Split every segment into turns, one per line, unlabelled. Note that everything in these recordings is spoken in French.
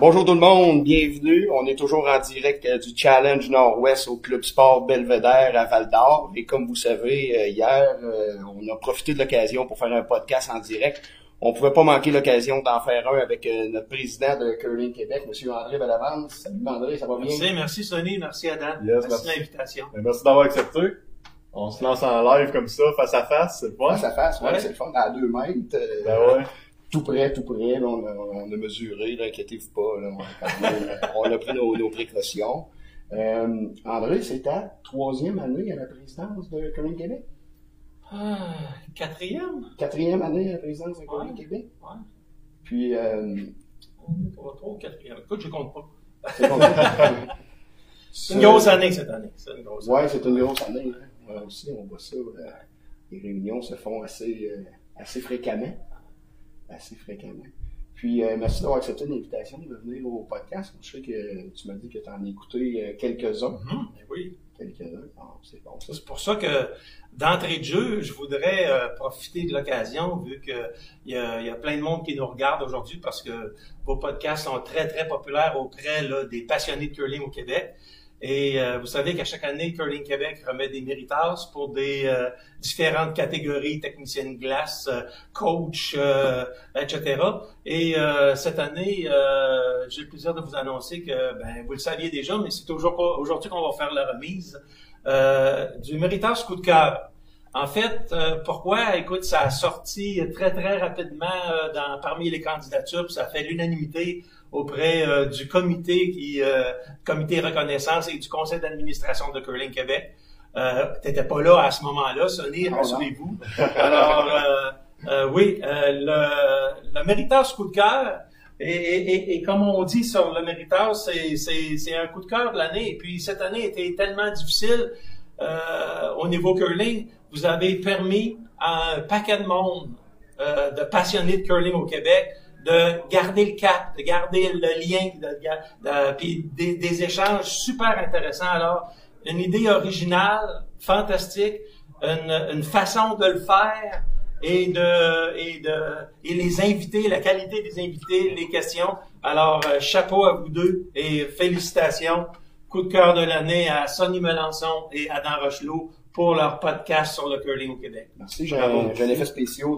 Bonjour tout le monde, bienvenue. On est toujours en direct euh, du Challenge Nord-Ouest au Club Sport Belvedere à Val d'Or. Et comme vous savez, euh, hier, euh, on a profité de l'occasion pour faire un podcast en direct. On pouvait pas manquer l'occasion d'en faire un avec notre président de Curling Québec, M. André Bellavance. Salut André, ça va bien?
Merci, merci Sonny, merci Adam. merci, de l'invitation.
Ben, merci d'avoir accepté. On se lance en live comme ça, face à face, c'est le fun.
Face à face, ouais, c'est le fun, à deux mètres.
ben ouais
tout près, tout près. on, a, on a mesuré, inquiétez-vous pas. Là, on, a, pris nos, précautions. Euh, André, c'est ta troisième année à la présidence de Curling Québec?
Ah, quatrième?
Quatrième année à la présidence de Curling Québec?
Ouais.
Puis... Euh,
pas trop, quatrième. Écoute, je compte pas. c'est une grosse année cette année.
C'est une grosse année. Ouais, c'est une grosse année. Hein. Moi aussi, on voit ça. Euh, les réunions se font assez, euh, assez fréquemment assez fréquemment. Puis, euh, merci d'avoir accepté l'invitation de venir au podcast. Je sais que tu m'as dit que tu en as écouté euh, quelques-uns.
Ben oui.
Quelques-uns. C'est bon,
C'est pour ça que, d'entrée de jeu, je voudrais euh, profiter de l'occasion, vu qu'il y a, y a plein de monde qui nous regarde aujourd'hui, parce que vos podcasts sont très, très populaires auprès là, des passionnés de curling au Québec. Et euh, vous savez qu'à chaque année, Curling Québec remet des méritas pour des euh, différentes catégories, techniciens de glace, euh, coach, etc. Et cette année, j'ai le plaisir de vous annoncer que, ben, vous le saviez déjà, mais c'est aujourd'hui qu'on va faire la remise du méritage coup de cœur. En fait, pourquoi? Écoute, ça a sorti très, très rapidement dans, parmi les candidatures, puis ça fait l'unanimité auprès euh, du comité qui euh, comité reconnaissance et du conseil d'administration de Curling Québec. Euh, T'étais pas là à ce moment-là, Sonny, rassurez-vous. Alors euh, oui, le, le méritage coup de cœur. Et, et, et, comme on dit sur le méritage, c'est un coup de cœur de l'année. Et puis cette année était tellement difficile au niveau curling. Vous avez permis à un paquet de monde de passionnés de curling au Québec de garder le cap, de garder le lien, de, puis des, des, échanges super intéressants. Alors, une idée originale, fantastique, une, une façon de le faire et de et de et les invités, la qualité des invités, les questions. Alors, euh, chapeau à vous deux et félicitations. Coup de cœur de l'année à Sonny Melançon et Adam Rochelot pour leur podcast sur le curling au Québec.
Merci, j'ai un, effet spécial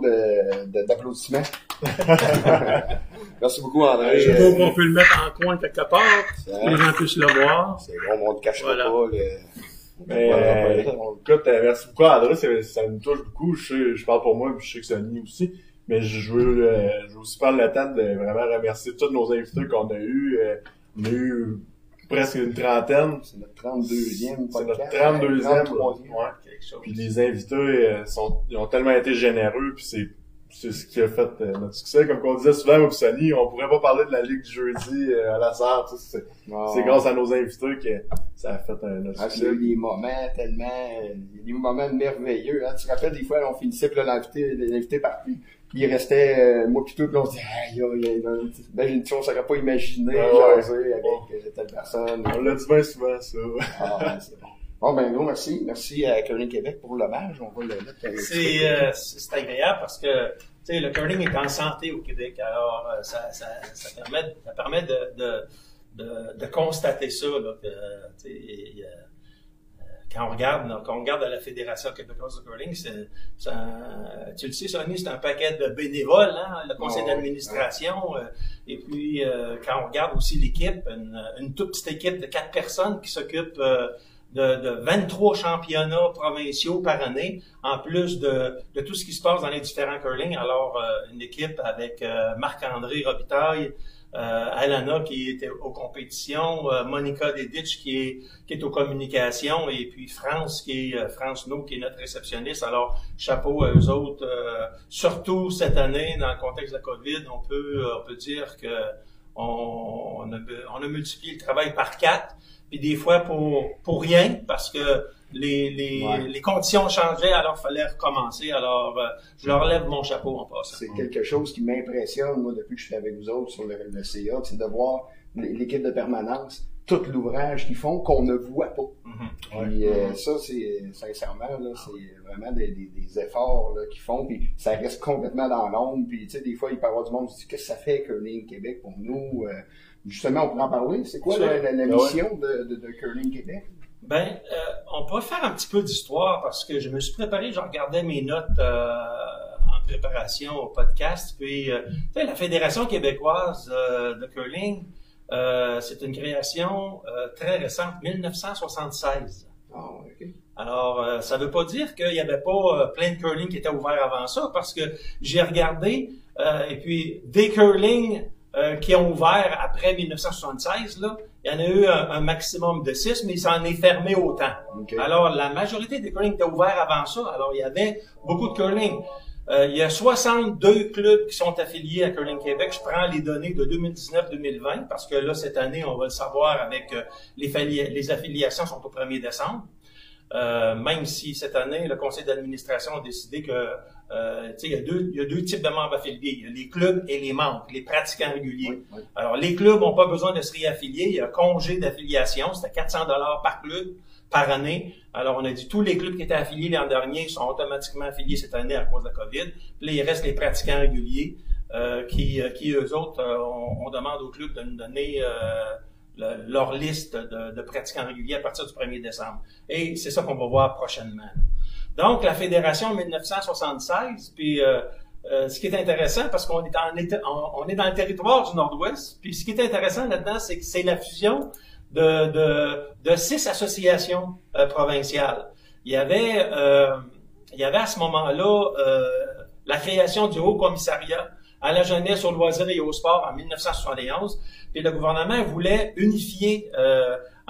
d'applaudissements. Merci beaucoup, André.
Je sais pas qu'on peut le mettre en coin quelque part, pour que les gens puissent le voir.
C'est bon, on ne cachera pas. Le...
Mais, euh, écoute, euh, merci beaucoup, André. Ça, me touche beaucoup. Je, sais, je parle pour moi, puis je sais que c'est Sonny aussi. Mais je veux, euh, je veux aussi prendre le temps de vraiment remercier tous nos invités qu'on a eus. Euh, on a eu presque une trentaine.
C'est notre 32e
C'est notre 32e. Ouais. Puis les invités euh, sont, ils ont tellement été généreux, puis c'est c'est ce qui a fait euh, notre succès. Comme on disait souvent au Sony, on pourrait pas parler de la Ligue du jeudi euh, à la Sarre. C'est c'est grâce à nos invités que ça a fait un notre
ah, succès. Il y a des moments tellement... des moments merveilleux. Hein. Tu te rappelles, des fois, on finissait, puis l'invité, l'invité il restait, euh, moi pis tout, là, on se dit, aïe, aïe, aïe, imagine on s'aurait pas imaginé ah, jaser avec euh, telle personne.
On l'a dit bien souvent, ça.
ah, c'est bon. Bon, ben, gros, merci. Merci à Curling Québec pour l'hommage. On va le mettre.
C'est, euh, c'est agréable parce que, tu sais, le curling est en santé au Québec. Alors, euh, ça, ça, ça permet, ça permet de, de, de, de constater ça, là, que, tu sais, quand on regarde, quand on regarde à la Fédération québécoise de curling, c'est, tu le sais, Sonny, c'est un paquet de bénévoles, hein, le conseil d'administration. Euh, et puis, euh, quand on regarde aussi l'équipe, une, toute petite équipe de quatre personnes qui s'occupe euh, de, de, 23 championnats provinciaux par année, en plus de, de, tout ce qui se passe dans les différents curling. Alors, une équipe avec Marc-André Robitaille, euh, Alana qui était aux compétitions, euh, Monica Deditch qui est qui est aux communications et puis France qui est euh, France No qui est notre réceptionniste. Alors chapeau à eux autres. surtout cette année dans le contexte de la COVID, on peut on peut dire que on, a, on a multiplié le travail par quatre, puis des fois pour pour rien parce que les, les, les conditions changeaient, alors il fallait recommencer. Alors, euh, je leur lève mon chapeau en passant.
C'est quelque chose qui m'impressionne, moi, depuis que je suis avec vous autres sur le, CA, c'est de voir l'équipe de permanence tout l'ouvrage qu'ils font qu'on ne voit pas.
Mhm.
Puis euh, ça, c'est sincèrement, là, c'est vraiment des, des, des efforts là, qu'ils font, puis ça reste complètement dans l'ombre. Puis tu sais, des fois, il peut y avoir du monde qui se dit qu'est-ce que ça fait Curling Québec pour nous? Euh, justement, on pourrait en parler. C'est quoi la, la- la
ouais.
mission de, de, de Curling Québec?
Ben, euh, on pourrait faire un petit peu d'histoire parce que je me suis préparé, je regardais mes notes euh, en préparation au podcast. Puis, euh, la Fédération québécoise euh, de curling, euh, c'est une création euh, très récente, 1976.
Ah, ok.
Alors, euh, ça veut pas dire qu'il y avait pas plein de curling qui étaient ouverts avant ça, parce que j'ai regardé, euh, et puis des curling euh, qui ont ouvert après 1976, là, il y en a eu un, un maximum de six, mais il s'en est fermé autant. Alors, la majorité des curling étaient ouverts avant ça. Alors, il y avait beaucoup de curling. Euh, il y a 62 clubs qui sont affiliés à Curling Québec. Je prends les données de 2019-2020 parce que là, cette année, on va le savoir avec euh, les, les affiliations sont au 1er décembre. Euh, même si cette année, le conseil d'administration a décidé que euh, il y, a deux, il y a deux types de membres affiliés. Il y a les clubs et les membres, les pratiquants réguliers.
Oui, oui.
Alors, les clubs n'ont pas besoin de se réaffilier. Il y a un congé d'affiliation. C'était 400 dollars par club par année. Alors, on a dit tous les clubs qui étaient affiliés l'an dernier sont automatiquement affiliés cette année à cause de la COVID. Puis là, il reste les pratiquants réguliers euh, qui, euh, qui, eux autres, euh, on, on demande aux clubs de nous donner euh, le- leur liste de, de pratiquants réguliers à partir du 1er décembre. Et c'est ça qu'on va voir prochainement. Donc, la fédération en 1976, puis euh, euh, ce qui est intéressant, parce qu'on est, dans le territoire du Nord-Ouest, puis ce qui est intéressant là-dedans, c'est que c'est la fusion de, six associations euh, provinciales. Il y avait, il y avait à ce moment-là la création du Haut Commissariat à la jeunesse, aux loisirs et au sport en 1971. Puis le gouvernement voulait unifier,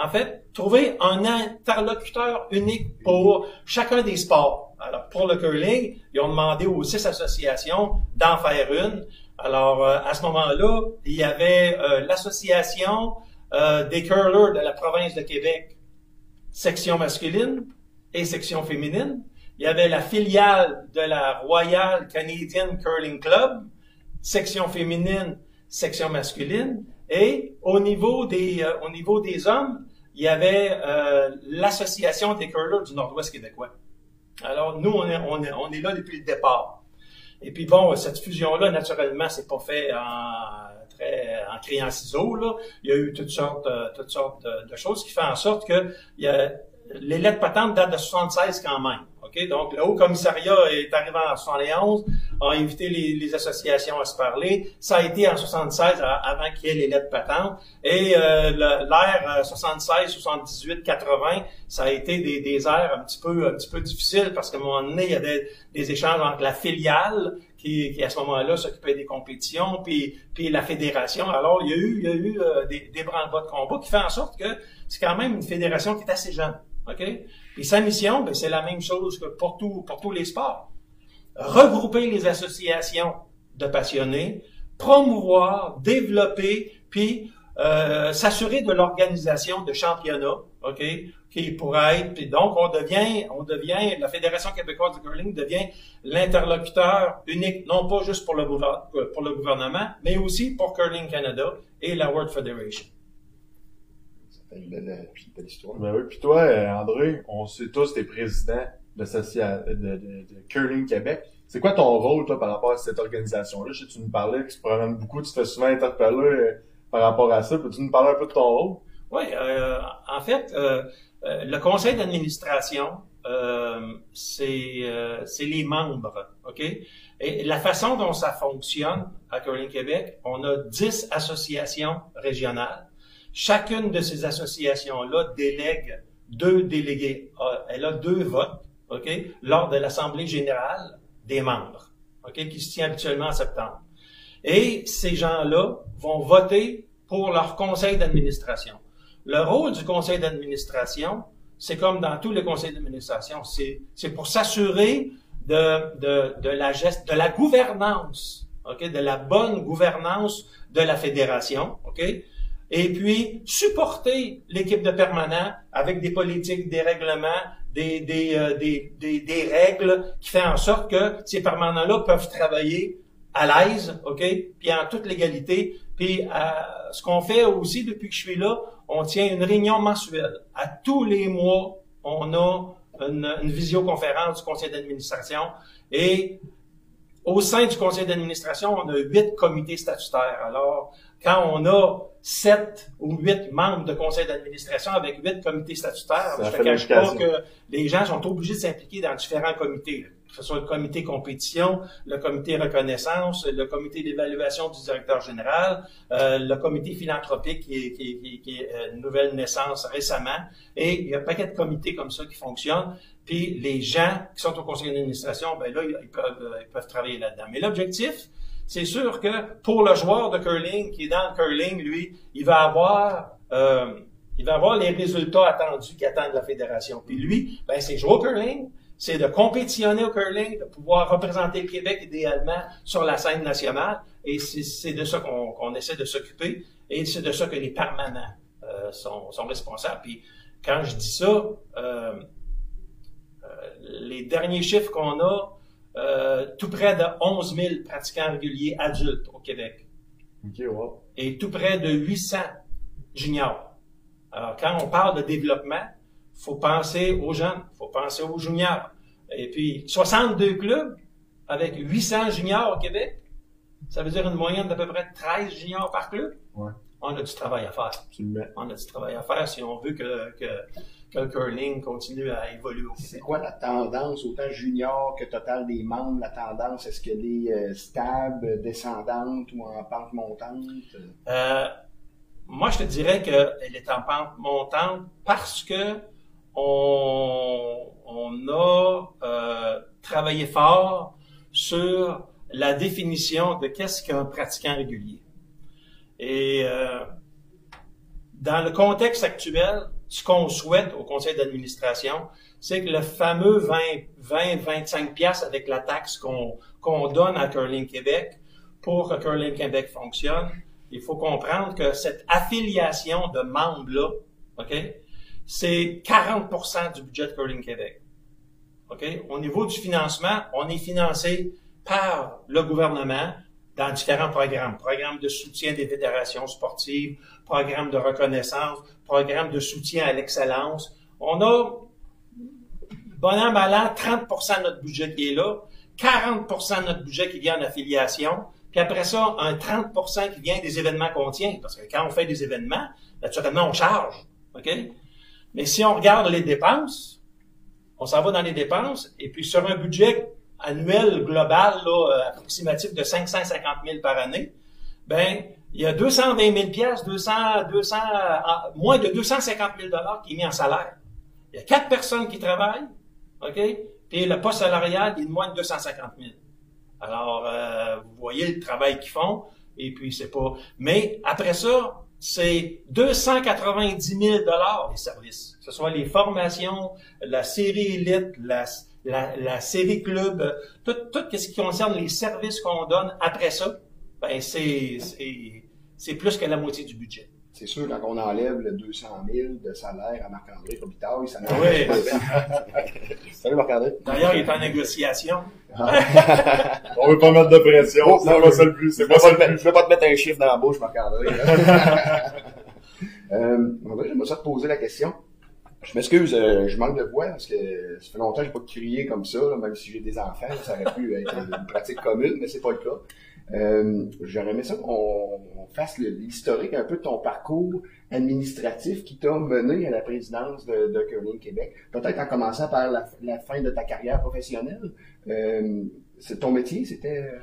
en fait, trouver un interlocuteur unique pour chacun des sports. Alors, pour le curling, ils ont demandé aux six associations d'en faire une. Alors, euh, à ce moment-là, il y avait euh, l'association euh, des curlers de la province de Québec, section masculine et section féminine. Il y avait la filiale de la Royal Canadian Curling Club, section féminine, section masculine. Et au niveau des, au niveau des hommes, il y avait euh, l'association des curlers du Nord-Ouest québécois. Alors nous, on est, on est, on est là depuis le départ. Et puis bon, cette fusion-là, naturellement, c'est pas fait en très en criant ciseaux. Là. Il y a eu toutes sortes, euh, toutes sortes de, de choses qui font en sorte que il y a, les lettres patentes datent de 76 quand même. OK? Donc, le Haut Commissariat est arrivé en 71, a invité les, les associations à se parler. Ça a été en 76 à- avant qu'il y ait les lettres patentes. Et euh, l'ère euh, 76, 78, 80, ça a été des, des ères un petit peu un petit peu difficiles parce qu'à un moment donné, il y avait des échanges entre la filiale qui, qui à ce moment-là s'occupait des compétitions, puis, puis la fédération. Alors, il y a eu, il y a eu euh, des, des branle-bas de combat qui fait en sorte que c'est quand même une fédération qui est assez jeune. OK? Puis sa mission, ben, c'est la même chose que pour, tous les sports. Regrouper les associations de passionnés, promouvoir, développer, puis euh, s'assurer de l'organisation de championnats, OK, qui pourrait être, donc on devient, la Fédération québécoise de curling devient l'interlocuteur unique, non pas juste pour le gouvernement, mais aussi pour Curling Canada et la World Federation.
Une belle, une belle histoire.
Ben oui, puis toi, euh, André, on sait tous, t'es président d'associa- de, de, de Curling Québec. C'est quoi ton rôle, toi, par rapport à cette organisation-là? Je sais que tu nous parlais, que tu te promènes beaucoup, tu te fais souvent interpeller euh, par rapport à ça. Peux-tu nous parler un peu de ton rôle?
Oui, euh, en fait, euh, euh, le conseil d'administration, euh, c'est euh, c'est les membres, OK? Et la façon dont ça fonctionne à Curling Québec, on a 10 associations régionales. Chacune de ces associations-là délègue deux délégués. Euh, Elle a deux votes, OK? Lors de l'Assemblée générale des membres, OK? Qui se tient habituellement en septembre. Et ces gens-là vont voter pour leur conseil d'administration. Le rôle du conseil d'administration, c'est comme dans tous les conseils d'administration, c'est, c'est pour s'assurer de, de, de la geste, de la gouvernance, ok, de la bonne gouvernance de la fédération, ok, et puis supporter l'équipe de permanent avec des politiques, des règlements, des, des, euh, des, des, des règles qui font en sorte que ces permanents-là peuvent travailler à l'aise, ok, puis en toute légalité. Puis euh, ce qu'on fait aussi depuis que je suis là, on tient une réunion mensuelle. À tous les mois, on a une, une visioconférence du conseil d'administration et au sein du conseil d'administration, on a huit comités statutaires. Alors, quand on a sept ou huit membres de conseil d'administration avec huit comités statutaires, je ne cache pas que les gens sont obligés de s'impliquer dans différents comités que ce soit le comité compétition, le comité reconnaissance, le comité d'évaluation du directeur général, euh, le comité philanthropique qui est, qui, qui, est euh, une nouvelle naissance récemment. Et il y a un paquet de comités comme ça qui fonctionnent. Puis les gens qui sont au conseil d'administration, ben là, ils peuvent, euh, ils peuvent travailler là-dedans. Mais l'objectif, c'est sûr que pour le joueur de curling qui est dans le curling, lui, il va avoir... Euh, il va avoir les résultats attendus qui attendent la fédération. Puis lui, ben c'est jouer au curling, c'est de compétitionner au curling, de pouvoir représenter le Québec idéalement sur la scène nationale. Et c'est de ça qu'on essaie de s'occuper. Et c'est de ça que les permanents euh, sont, sont, responsables. Puis quand je dis ça, euh, euh, les derniers chiffres qu'on a, euh, tout près de 11 000 pratiquants réguliers adultes au Québec.
Okay, wow.
Et tout près de 800 juniors. Alors, quand on parle de développement, faut penser aux jeunes, faut penser aux juniors. Et puis, 62 clubs avec 800 juniors au Québec, ça veut dire une moyenne d'à peu près 13 juniors par club.
Ouais.
On a du travail à faire. On a du travail à faire si on veut que, que, que le curling continue à évoluer au.
C'est quoi la tendance, autant junior que total des membres, la tendance, est-ce qu'elle est euh, stable, descendante ou en pente montante?
Euh, moi, je te dirais qu'elle est en pente montante parce que on, a euh, travaillé fort sur la définition de qu'est-ce qu'un pratiquant régulier. Et euh, dans le contexte actuel, ce qu'on souhaite au conseil d'administration, c'est que le fameux 20, 20 25 pièces avec la taxe qu'on qu'on donne à Curling Québec pour que Curling Québec fonctionne, il faut comprendre que cette affiliation de membres-là, OK, c'est 40% du budget de Curling Québec. OK? Au niveau du financement, on est financé par le gouvernement dans différents programmes. Programmes de soutien des fédérations sportives, programmes de reconnaissance, programmes de soutien à l'excellence. On a, bon an, mal an, 30 de notre budget qui est là, 40% de notre budget qui vient en affiliation, puis après ça, un 30% qui vient des événements qu'on tient. Parce que quand on fait des événements, naturellement, on charge. OK? Mais si on regarde les dépenses, on s'en va dans les dépenses, et puis sur un budget annuel global là, euh, approximatif de 550 000 par année, ben il y a 220 000 pièces, 200, 200, moins de 250 000 dollars qui est mis en salaire. Il y a quatre personnes qui travaillent, ok, puis le poste salarial est de moins de 250 000. Alors, euh, vous voyez le travail qu'ils font, et puis c'est pas. Mais après ça, c'est 290 000 dollars les services, que ce soit les formations, la série élite, la, la, la série club, tout, tout ce qui concerne les services qu'on donne après ça, ben c'est c'est plus que la moitié du budget.
C'est sûr, quand on enlève le 200 000 de salaire à Marc-André Robitaille, ça n'a
oui.
Salut Marc-André.
D'ailleurs, il est en négociation.
on veut pas mettre de pression, oh, c'est pas ça le plus.
Je ne veux pas te mettre un chiffre dans la bouche, Marc-André. euh, J'aimerais ça te poser la question. Je m'excuse, euh, je manque de voix parce que ça fait longtemps que j'ai pas crié comme ça, même si j'ai des enfants, ça aurait pu être une pratique commune, mais c'est pas le cas. Euh, J'aurais aimé ça qu'on fasse l'historique un peu de ton parcours administratif qui t'a mené à la présidence de, de Curling Québec. Peut-être en commençant par la, la, fin de ta carrière professionnelle. Euh, c'est ton métier, c'était... Euh,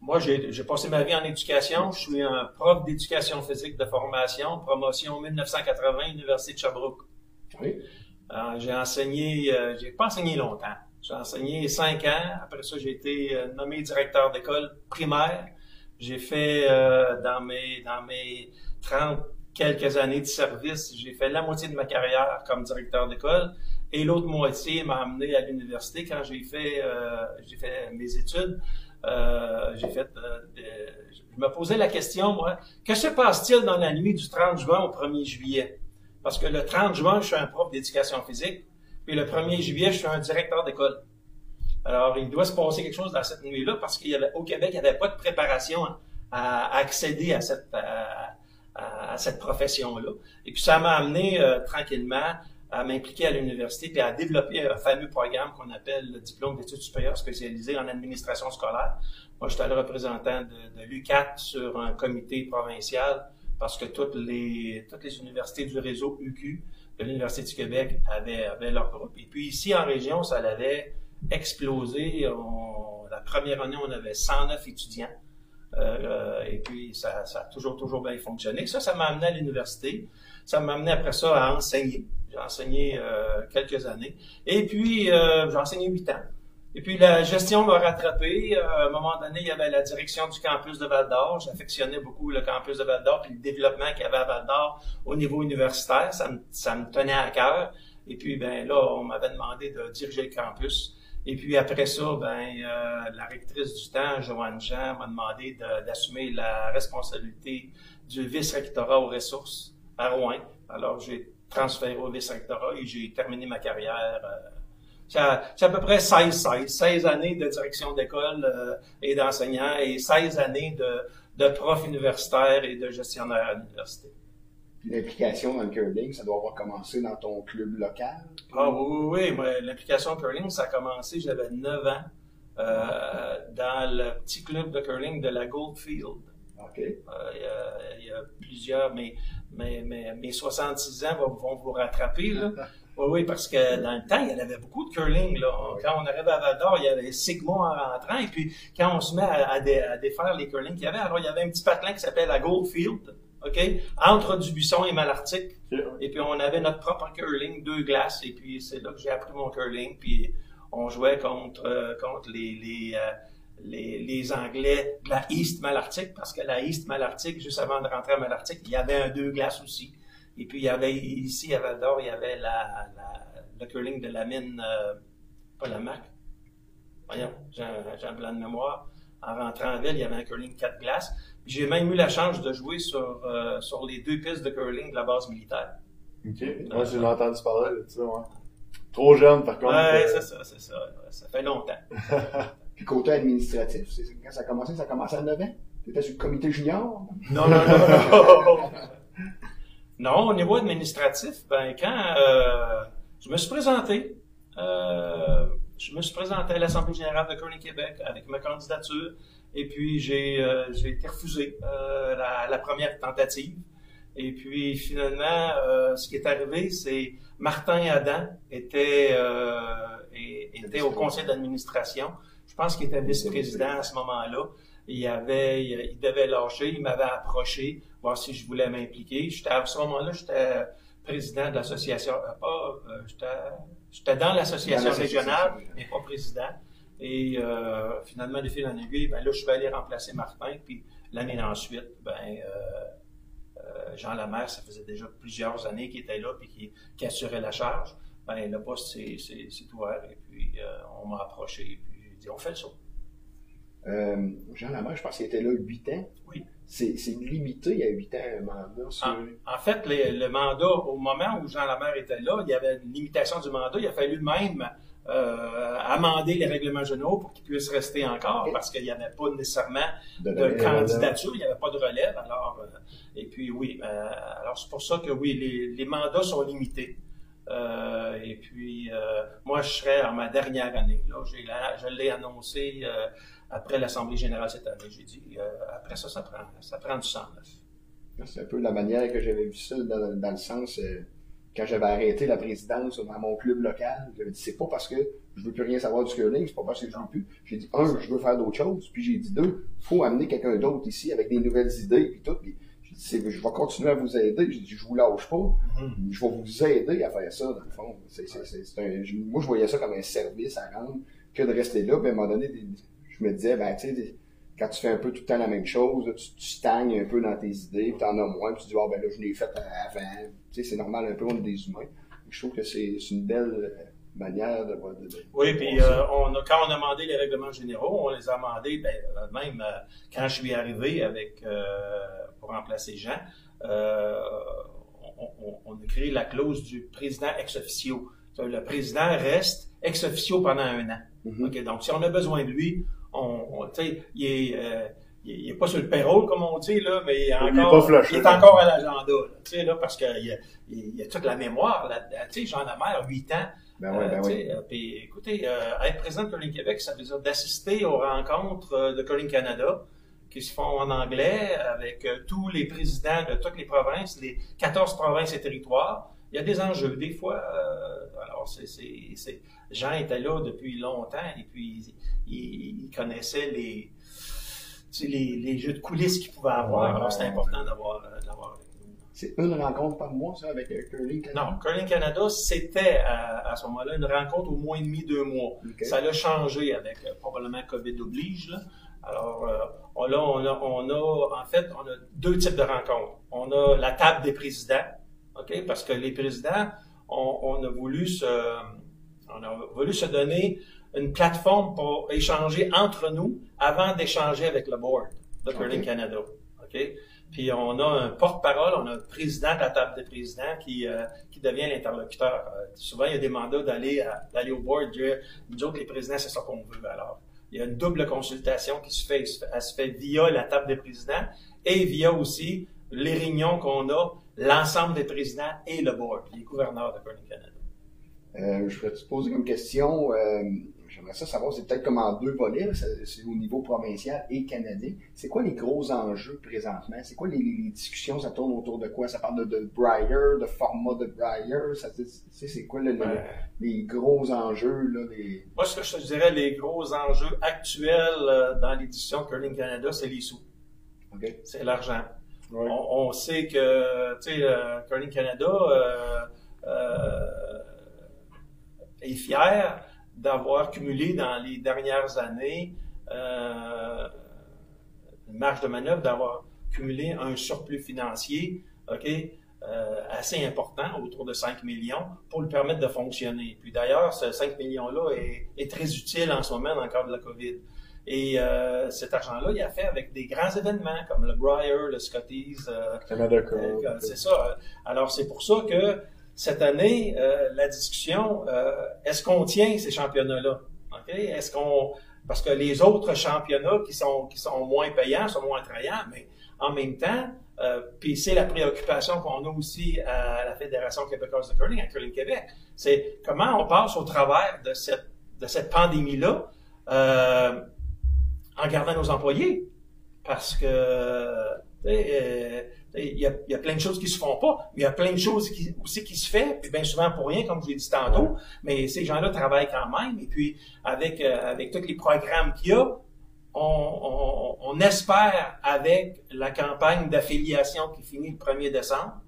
Moi, j'ai passé ma vie en éducation. Je suis un prof d'éducation physique de formation, promotion 1980, Université de Sherbrooke. Euh, j'ai enseigné, euh, j'ai pas enseigné longtemps. J'ai enseigné cinq ans. Après ça, j'ai été euh, nommé directeur d'école primaire. J'ai fait euh, dans mes dans mes 30 quelques années de service, j'ai fait la moitié de ma carrière comme directeur d'école et l'autre moitié m'a amené à l'université quand j'ai fait j'ai fait mes études. J'ai fait je me posais la question moi, que se passe-t-il dans la nuit du 30 juin au 1er juillet? Parce que le 30 juin, je suis un prof d'éducation physique. Puis le 1er juillet, je suis un directeur d'école. Alors, il doit se passer quelque chose dans cette nuit-là parce qu'au Québec, il n'y avait pas de préparation à accéder à cette, à, cette profession-là. Et puis ça m'a amené euh, tranquillement à m'impliquer à l'université puis à développer un fameux programme qu'on appelle le diplôme d'études supérieures spécialisées en administration scolaire. Moi, j'étais le représentant de, de l'UCAT sur un comité provincial parce que toutes les, universités du réseau UQ de l'Université du Québec avaient, leur groupe. Et puis ici, en région, ça avait explosé. la première année, on avait 109 étudiants. Euh, et puis, ça, ça, a toujours, toujours bien fonctionné. Ça, ça m'a amené à l'université. Ça m'a amené après ça à enseigner. J'ai enseigné euh, quelques années. Et puis, euh, j'ai enseigné huit ans. Et puis, la gestion m'a rattrapé. Euh, à un moment donné, il y avait la direction du campus de Val-d'Or. J'affectionnais beaucoup le campus de Val-d'Or puis le développement qu'il y avait à Val-d'Or au niveau universitaire. Ça me, ça me tenait à cœur. Et puis, ben là, on m'avait demandé de diriger le campus. Et puis après ça, ben euh, la rectrice du temps, Joanne Jean, m'a demandé d'assumer la responsabilité du vice-rectorat aux ressources à Rouen. Alors j'ai transféré au vice-rectorat et j'ai terminé ma carrière. c'est euh, à, peu près 16, 16, 16 années de direction d'école euh, et d'enseignant et 16 années de, de prof universitaire et de gestionnaire à l'université
l'implication dans le curling, ça doit avoir commencé dans ton club local?
Ah oui, oui, oui. L'implication curling, ça a commencé, j'avais 9 ans, euh, dans le petit club de curling de la Goldfield.
OK.
Euh, il, y a, plusieurs, mais, mais, mais mes 66 ans vont, vous rattraper, là. Oui, oui, parce que dans le temps, il y avait beaucoup de curling. Là. Quand on arrivait à Val d'Or, il y avait Sigma en rentrant. Et puis, quand on se met à, à défaire les curling qu'il y avait, alors il y avait un petit patelin qui s'appelait la Goldfield. OK? Entre Dubuisson et Malartic. Et puis, on avait notre propre curling, deux glaces. Et puis, c'est là que j'ai appris mon curling. Puis, on jouait contre, euh, contre les, les, euh, les, les, Anglais de la East Malartic, parce que la East Malartic, juste avant de rentrer à Malartic, il y avait un deux glaces aussi. Et puis, il y avait, ici, à Val d'Or, il y avait la, la, le curling de la mine, euh, pas la MAC. Voyons, j'ai un blanc de mémoire. En rentrant en ville, il y avait un curling quatre glaces. J'ai même eu la chance de jouer sur, euh, sur les deux pistes de curling de la base militaire.
OK. Moi, j'ai entendu parler de ça, ouais. Trop jeune, par contre.
Ouais, c'est ça, c'est ça. Ça fait longtemps.
Puis côté administratif, quand ça a commencé, ça a commencé à 9 ans? Tu étais sur le comité junior?
Non, non, non, non. non, au niveau administratif, ben, quand euh, je me suis présenté, euh, je me suis présenté à l'Assemblée générale de Curling Québec avec ma candidature. Et puis, j'ai euh, été refusé la, la, première tentative. Et puis, finalement, ce qui est arrivé, c'est Martin Adam était, était au conseil d'administration. Je pense qu'il était vice-président à ce moment-là. Il avait, il, devait lâcher. Il m'avait approché, voir si je voulais m'impliquer. J'étais à ce moment-là, j'étais président de l'association. pas, j'étais dans l'association régionale, mais pas président. Et euh, finalement, de fil en aiguille, ben là, je suis allé remplacer Martin. Puis l'année ensuite, ben euh, euh, Jean Lamère, ça faisait déjà plusieurs années qu'il était là puis qui, qui assurait la charge. Ben le poste s'est ouvert et puis on m'a approché et puis j'ai dit on fait le saut.
Jean Lamère, je pense qu'il était là huit ans.
Oui.
C'est limité à huit ans un mandat.
En, fait, le mandat, au moment où Jean Lamère était là, il y avait une limitation du mandat. Il a fallu même euh, amender les règlements généraux pour qu'ils puissent rester encore, parce qu'il n'y avait pas nécessairement de, candidature, il n'y avait pas de relève. Alors, euh, et puis oui, euh, alors c'est pour ça que oui, les, les mandats sont limités. Euh, et puis moi, je serai en ma dernière année. Là, je l'ai annoncé après l'Assemblée générale cette année. J'ai dit après ça, ça prend, ça prend du sang
C'est un peu la manière que j'avais vu ça dans, dans le sens quand j'avais arrêté la présidence dans mon club local, j'avais dit c'est pas parce que je veux plus rien savoir du curling, c'est pas parce que je veux plus. J'ai dit un, je veux faire d'autres choses, puis j'ai dit deux, faut amener quelqu'un d'autre ici avec des nouvelles idées puis tout. Puis j'ai dit je vais continuer à vous aider. J'ai dit je vous lâche pas, mm-hmm. je vais vous aider à faire ça dans le fond. Un, moi je voyais ça comme un service à rendre que de rester là. Puis à un moment donné, je me disais ben tu sais quand tu fais un peu tout le temps la même chose, tu, tu stagnes un peu dans tes idées, puis t'en as moins, puis tu dis, ah, ben là, je l'ai fait avant. Tu sais, c'est normal un peu, on est des humains. Je trouve que c'est une belle euh, manière de... de, de
oui, puis euh, on a, quand on a demandé les règlements généraux, on les a demandés, ben, euh, même quand je suis arrivé avec pour remplacer Jean, on, on, a créé la clause du président ex officio. Le président reste ex officio pendant un an. Mm-hmm. donc, si on a besoin de lui, on, il est, euh, il n'est pas sur le payroll, comme on dit, là, mais il est
Il est
encore,
flushé,
il est encore à l'agenda, là, tu sais, là, parce qu'il y a, il y a toute la mémoire, là, tu sais, Jean Lamère, 8 ans.
Ben
Euh,
ben
tu
oui.
euh, puis, écoutez, euh, être président de Curling Québec, ça veut dire d'assister aux rencontres euh, de Curling Canada qui se font en anglais avec euh, tous les présidents de toutes les provinces, les 14 provinces et territoires. Il y a des enjeux, des fois. euh, alors, c'est, c'est, c'est- Jean était là depuis longtemps et puis il, il connaissait les, tu sais, les, les jeux de coulisses qu'il pouvait avoir.
Ouais,
alors, c'est
ouais,
important d'avoir, euh, d'avoir avec nous.
C'est une rencontre par mois, ça, avec euh, Curling Canada?
Non, Curling Canada, c'était à, à ce moment-là une rencontre au mois et demi, deux mois. Ça l'a changé avec probablement COVID oblige. Là. Alors euh, on, là, on a, on a en fait on a deux types de rencontres. On a la table des présidents, ok, parce que les présidents, on, on a voulu se, on a voulu se donner une plateforme pour échanger entre nous avant d'échanger avec le board de Curling. Canada, ok? Puis on a un porte-parole, on a un président de la table des présidents qui euh, qui devient l'interlocuteur. Euh, souvent, il y a des mandats d'aller au board, dire, nous autres, les présidents, c'est ça qu'on veut. Alors, il y a une double consultation qui se fait- elle se fait via la table des présidents et via aussi les réunions qu'on a, l'ensemble des présidents et le board, les gouverneurs de Curling Canada.
Euh, je voudrais te poser comme question, euh, j'aimerais ça savoir, c'est peut-être comme en deux volets, c'est au niveau provincial et canadien. C'est quoi les gros enjeux présentement? C'est quoi les, discussions? Ça tourne autour de quoi? Ça parle de, de Briar, de format de Briar? Ça, c'est quoi le- le-
Ouais.
les gros enjeux? Là, les...
Moi, ce que je te dirais, les gros enjeux actuels euh, dans l'édition Curling Canada, c'est les sous, c'est l'argent. On, sait que, tu sais, euh, Canada euh, euh, est fier d'avoir cumulé dans les dernières années une marge de manœuvre, d'avoir cumulé un surplus financier, OK, assez important, autour de 5 millions, pour le permettre de fonctionner. Puis d'ailleurs, ce 5 millions-là est, est très utile en ce moment dans le cadre de la COVID. Et euh, cet argent-là, il a fait avec des grands événements comme le Briar, le Scotties, euh,
Canada
euh, c'est ça. Alors, c'est pour ça que cette année, euh, la discussion, euh, est-ce qu'on tient ces championnats-là? OK? Est-ce qu'on. Parce que les autres championnats qui sont, qui sont moins payants, sont moins attrayants, mais en même temps, euh, puis c'est la préoccupation qu'on a aussi à la Fédération québécoise de curling, à Curling Québec, c'est comment on passe au travers de cette, de cette pandémie-là euh, en gardant nos employés. Parce que euh, il y, a, y a plein de choses qui se font pas, mais il y a plein de choses aussi qui se fait, puis bien souvent pour rien, comme je l'ai dit tantôt, mais ces gens-là travaillent quand même, et puis avec, euh, avec tous les programmes qu'il y a, on, on, on espère, avec la campagne d'affiliation qui finit le 1er décembre,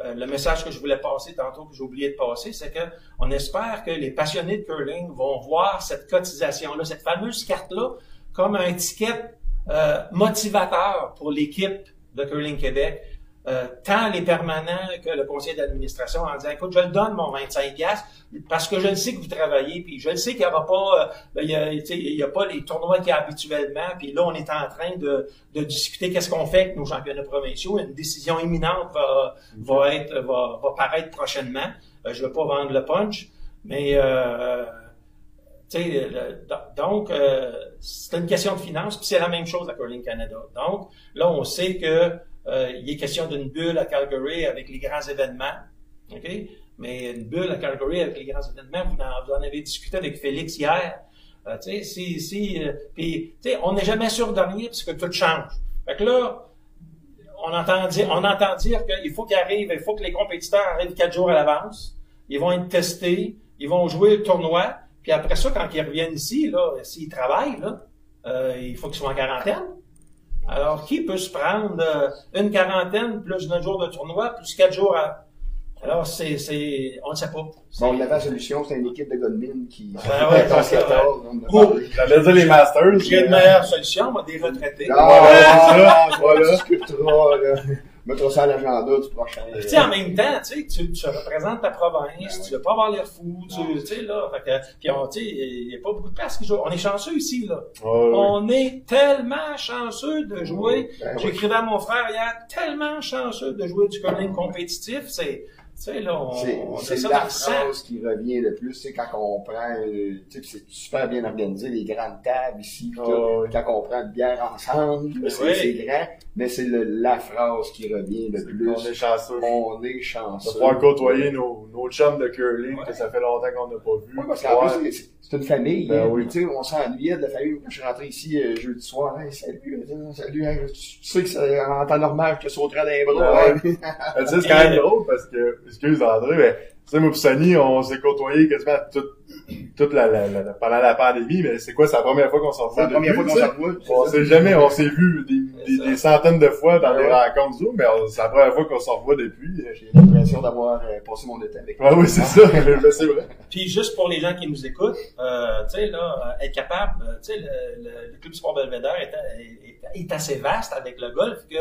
euh, le message que je voulais passer tantôt, que j'ai oublié de passer, c'est que on espère que les passionnés de curling vont voir cette cotisation-là, cette fameuse carte-là, comme un ticket euh, motivateur pour l'équipe de Curling Québec, euh, tant les permanents que le conseil d'administration en disant, écoute, je le donne mon 25 pièces parce que je le sais que vous travaillez, puis je le sais qu'il n'y aura pas, euh, ben, il y a, a pas les tournois qu'il y a habituellement, puis là, on est en train de, de discuter qu'est-ce qu'on fait avec nos championnats provinciaux. Une décision imminente va, va être, va, va paraître prochainement. Euh, je ne veux pas vendre le punch, mais euh, donc, euh, c'est une question de finances, puis c'est la même chose à Curling Canada. Donc, là, on sait que euh, il est question d'une bulle à Calgary avec les grands événements, OK? Mais une bulle à Calgary avec les grands événements, vous en, avez discuté avec Félix hier. Euh, puis, on n'est jamais sûr de rien parce que tout change. Fait que là, on entend dire, on entend dire qu'il faut qu'il arrive, il faut que les compétiteurs arrivent quatre jours à l'avance. Ils vont être testés, ils vont jouer le tournoi, puis après ça, quand ils reviennent ici, là, s'ils travaillent, là, euh, il faut qu'ils soient en quarantaine. Alors, qui peut se prendre euh, une quarantaine plus neuf jours de tournoi, plus quatre jours à... Alors, c'est, c'est, on ne sait pas.
Bon, on avait la solution, c'est une équipe de Godmin qui...
Ben ouais,
dans
c'est
14, on en a parlé.
J'allais dire les Masters.
J'ai une
mais-
meilleure solution, moi, des retraités.
Ah,
Voilà,
voilà, là. Mettras ça à l'agenda du prochain.
Puis, tu sais, en même temps, tu sais, tu, tu représentes ta province,
Ben
tu veux pas avoir l'air fou, tu, tu sais, là, fait que, puis on, tu sais, il y a pas beaucoup de place qui joue. On est chanceux ici, là. On est tellement chanceux de jouer.
Ben oui.
J'écrivais à mon frère hier, tellement chanceux de jouer du curling compétitif. C'est, sais, là, on, on a
C'est la phrase qui revient le plus, c'est quand on prend, euh, tu sais, c'est super bien organisé, les grandes tables ici, tout.
Oh, oui.
quand on prend une bière ensemble, c'est
Oui.
c'est grand, mais c'est le- la phrase qui revient le plus.
On est chanceux.
On est
De
chanceux.
pouvoir côtoyer nos, nos chums de curling
Ouais.
que ça fait longtemps qu'on n'a pas vu.
Oui, parce qu'en plus, c'est- une famille.
Ben
hein,
oui.
puis, tu sais, on s'ennuyait de la famille. Quand je suis rentré ici euh, jeudi soir, Hey, salut, euh, salut, hein, tu sais que c'est en temps normal, je te sauterais dans les bras.
Ben
hein.
Tu sais, c'est quand même drôle parce que, excuse André, mais, tu sais, moi pis Sonny, on s'est côtoyés quasiment toute, toute la, la, la- pendant la pandémie, mais c'est quoi, c'est la première fois qu'on s'en
C'est
voit
la première fois
depuis,
qu'on s'en voit. c'est
On s'est jamais, on s'est vu des, des, centaines de fois dans
Ouais,
des
ouais.
rencontres Zoom, mais c'est la première fois qu'on s'en revoit depuis.
J'ai l'impression d'avoir euh, passé mon été avec.
Ouais, oui, c'est ça, c'est vrai.
Puis juste pour les gens qui nous écoutent, euh, tu sais, là, euh, être capable, euh, tu sais, le, le, le Club Sport Belvédère est, est, est assez vaste avec le golf que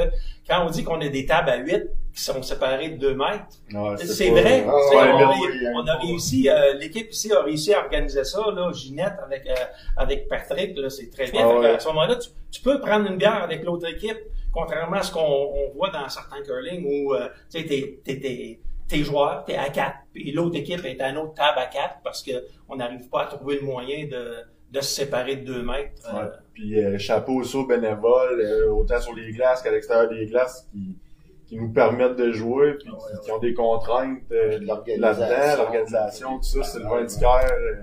quand on dit qu'on a des tables à 8 qui sont séparées de 2 mètres,
Ouais,
c'est vrai.
Ah, ouais,
on, a-
oui,
on a réussi, euh, l'équipe ici a réussi à organiser ça, là, Ginette avec euh, avec Patrick, là, c'est très bien.
Ah ouais.
À ce moment-là, tu, tu peux prendre une bière avec l'autre équipe, contrairement à ce qu'on on voit dans certains curling où euh, tu sais, t'es, t'es, t'es, t'es joueur, t'es à 4, puis l'autre équipe est à une autre table à 4 parce que on n'arrive pas à trouver le moyen de, de se séparer de 2 mètres. euh.
Puis euh, chapeau saut bénévole, euh, autant sur les glaces qu'à l'extérieur des glaces, qui, qui nous permettent de jouer, puis
Ouais,
qui, qui ont des contraintes euh,
De l'organisation.
là-dedans, l'organisation, tout ça, Sylvain Dicker, euh,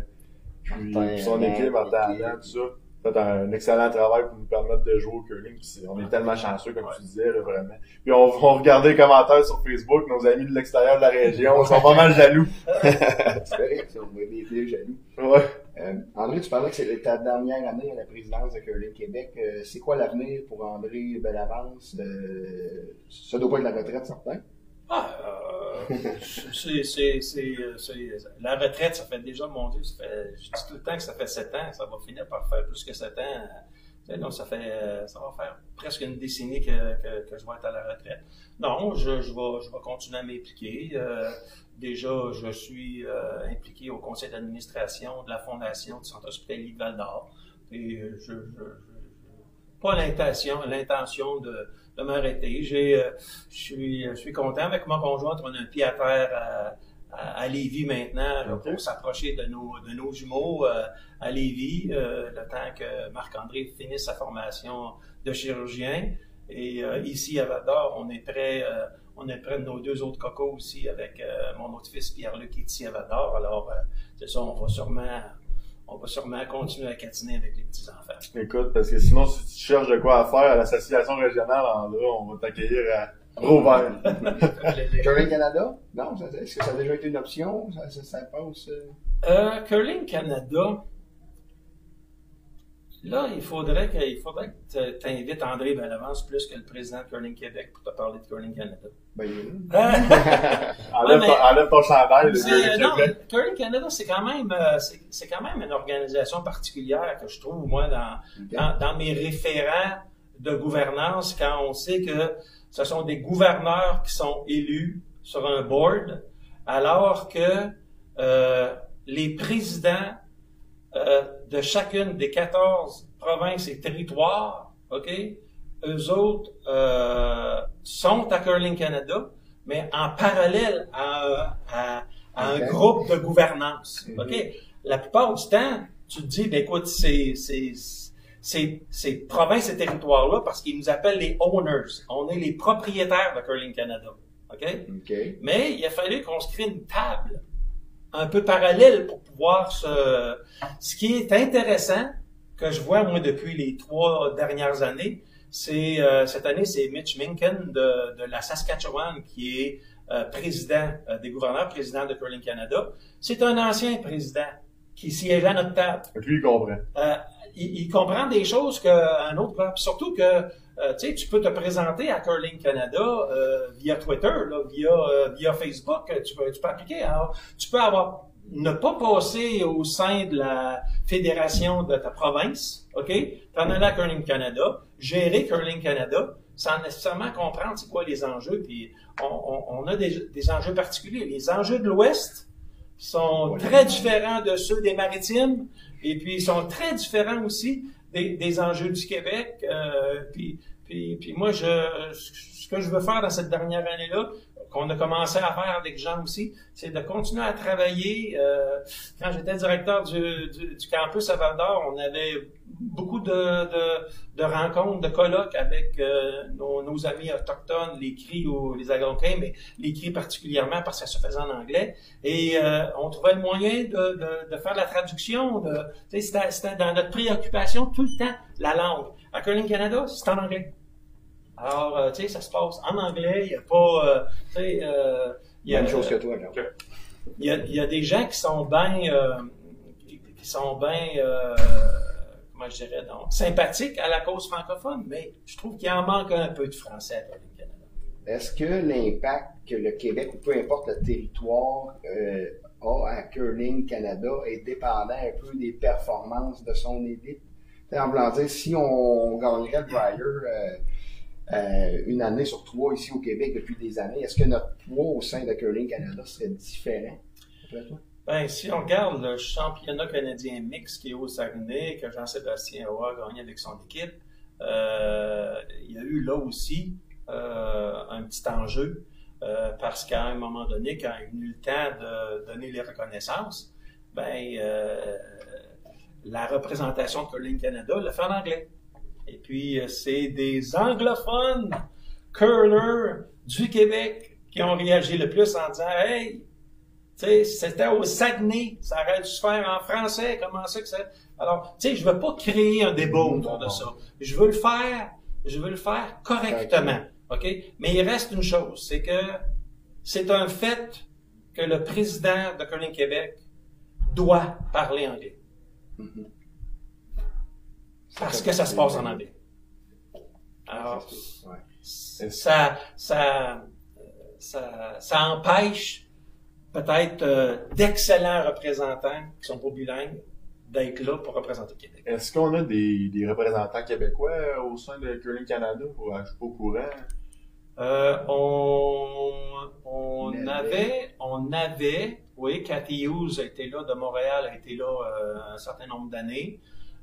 puis, puis son équipe. Alain, tout ça, fait un excellent travail pour nous permettre de jouer au curling. Puis on est tellement chanceux, comme tu disais, là, vraiment. Puis on, on regardait les commentaires sur Facebook, nos amis de l'extérieur de la région, ils sont pas mal jaloux.
C'est vrai, va des des jaloux.
Ouais.
Euh, André, tu parlais que c'est ta dernière année à la présidence de Curling Québec. Euh, c'est quoi l'avenir pour André Bellavance? Euh, ça doit pas être la retraite, certain.
Ah, euh, c'est- la retraite, ça fait déjà, mon Dieu, ça fait, je dis tout le temps que ça fait sept ans, ça va finir par faire plus que sept ans. Donc, ça fait, euh, ça va faire presque une décennie que, que, que je vais être à la retraite. Non, je, je vais, je vais continuer à m'impliquer. Euh, déjà, je suis euh, impliqué au conseil d'administration de la fondation du Centre hospitalier de Val d'Or. Et euh, je, je, je- pas l'intention, l'intention de, de m'arrêter. J'ai, euh, je suis, je suis content avec ma conjointe. On a un pied à terre à, Lévis maintenant là, pour s'approcher de nos, de nos jumeaux euh, à Lévis, euh, le temps que Marc-André finisse sa formation de chirurgien. Et euh, ici à Val d'Or, on est prêt, on est près de nos deux autres cocos aussi avec mon autre fils Pierre-Luc qui est ici à Val d'Or. Alors, c'est ça, on va sûrement, on va sûrement continuer à catiner avec les petits enfants.
Écoute, parce que sinon, si tu cherches de quoi à faire à l'association régionale André, on va t'accueillir à gros vert.
Curling Canada? Non, est-ce que ça a déjà été une option? Ça, ça, ça passe? euh?
Euh, Curling Canada, là, il faudrait que, il faudrait que tu invites André Bellavance plus que le président de Curling Québec pour te parler de Curling Canada.
Ben, il est là.
Enlève,
mais-
ton, enlève ton chandail de
C'est-
Curling
non,
Québec.
Curling Canada, c'est quand même, euh, c'est quand même une organisation particulière que je trouve, moi, dans, dans, dans mes référents de gouvernance, quand on sait que ce sont des gouverneurs qui sont élus sur un board, alors que euh, les présidents euh, de chacune des 14 provinces et territoires, OK, eux autres euh, sont à Curling Canada, mais en parallèle à, à- à un groupe de gouvernance. OK? La plupart du temps, tu te dis, ben écoute, c'est, c'est, c'est, ces provinces et territoires-là, parce qu'ils nous appellent les owners. On est les propriétaires de Curling Canada. OK?
OK.
Mais il a fallu qu'on se crée une table un peu parallèle pour pouvoir se... Ce qui est intéressant, que je vois moi depuis les trois dernières années, c'est euh, cette année, c'est Mitch Minkin de, de la Saskatchewan qui est euh, président euh, des gouverneurs, président de Curling Canada. C'est un ancien président qui siège à notre table
Donc lui, il comprend.
Il, il comprend des choses qu'un autre prend. Puis surtout que euh, tu sais, tu peux te présenter à Curling Canada euh, via Twitter, là, via euh, via Facebook, tu peux tu peux appliquer. Alors, tu peux avoir ne pas passer au sein de la fédération de ta province, ok, t'en aller à Curling Canada, gérer Curling Canada, sans nécessairement comprendre c'est quoi les enjeux. Puis on, on, on a des, des enjeux particuliers. Les enjeux de l'Ouest sont très différents de ceux des maritimes. Et puis, ils sont très différents aussi des, des enjeux du Québec. Euh, puis, Puis, puis moi, je, ce que je veux faire dans cette dernière année-là, qu'on a commencé à faire avec Jean aussi, c'est de continuer à travailler. Euh, quand j'étais directeur du, du, du, campus à Val d'Or, on avait beaucoup de, de, de, rencontres, de colloques avec euh, nos, nos, amis autochtones, les cris ou les Algonquins, mais les cris particulièrement parce que ça se faisait en anglais. Et euh, on trouvait le moyen de, de, de faire la traduction. C'était, dans notre préoccupation tout le temps, la langue. À Curling Canada, c'est en anglais. Alors, euh, tu sais, ça se passe en anglais, il n'y a pas, euh, tu sais, euh,
il y a... Même chose que toi,
Il y a, y a des gens qui sont bien, qui, qui, sont bien, comment je dirais, donc, sympathiques à la cause francophone, mais je trouve qu'il en manque un peu de français à Canada.
Est-ce que l'impact que le Québec, ou peu importe le territoire, a à Curling Canada est dépendant un peu des performances de son élite? En voulant dire, si on gagnerait le Briar, euh, une année sur trois ici au Québec depuis des années. Est-ce que notre poids au sein de Curling Canada serait différent,
Ben, si on regarde le championnat canadien mix qui est au Saguenay, que Jean-Sébastien a gagné avec son équipe, euh, il y a eu là aussi euh, un petit enjeu parce qu'à un moment donné, quand il a eu le temps de donner les reconnaissances, ben, la représentation de Curling Canada l'a fait en anglais. Et puis, euh, c'est des anglophones curlers du Québec qui ont réagi le plus en disant Hey, c'était au Saguenay, ça aurait dû se faire en français, comment ça que ça? Alors, tu sais, je veux pas créer un débat autour de ça. Je veux le faire, je veux le faire correctement. OK? Mais il reste une chose, c'est que c'est un fait que le président de Curling Québec doit parler anglais. Mm-hmm. Parce que ça se passe en anglais. Alors, ça, ça, ça, ça empêche peut-être euh, d'excellents représentants qui sont pas bilingues d'être là pour représenter Québec.
Est-ce qu'on a des, des, représentants québécois au sein de Curling Canada? Pour, je suis pas au courant?
Euh, on, on avait, on avait, oui, Cathy Hughes a été là de Montréal, a été là euh, un certain nombre d'années.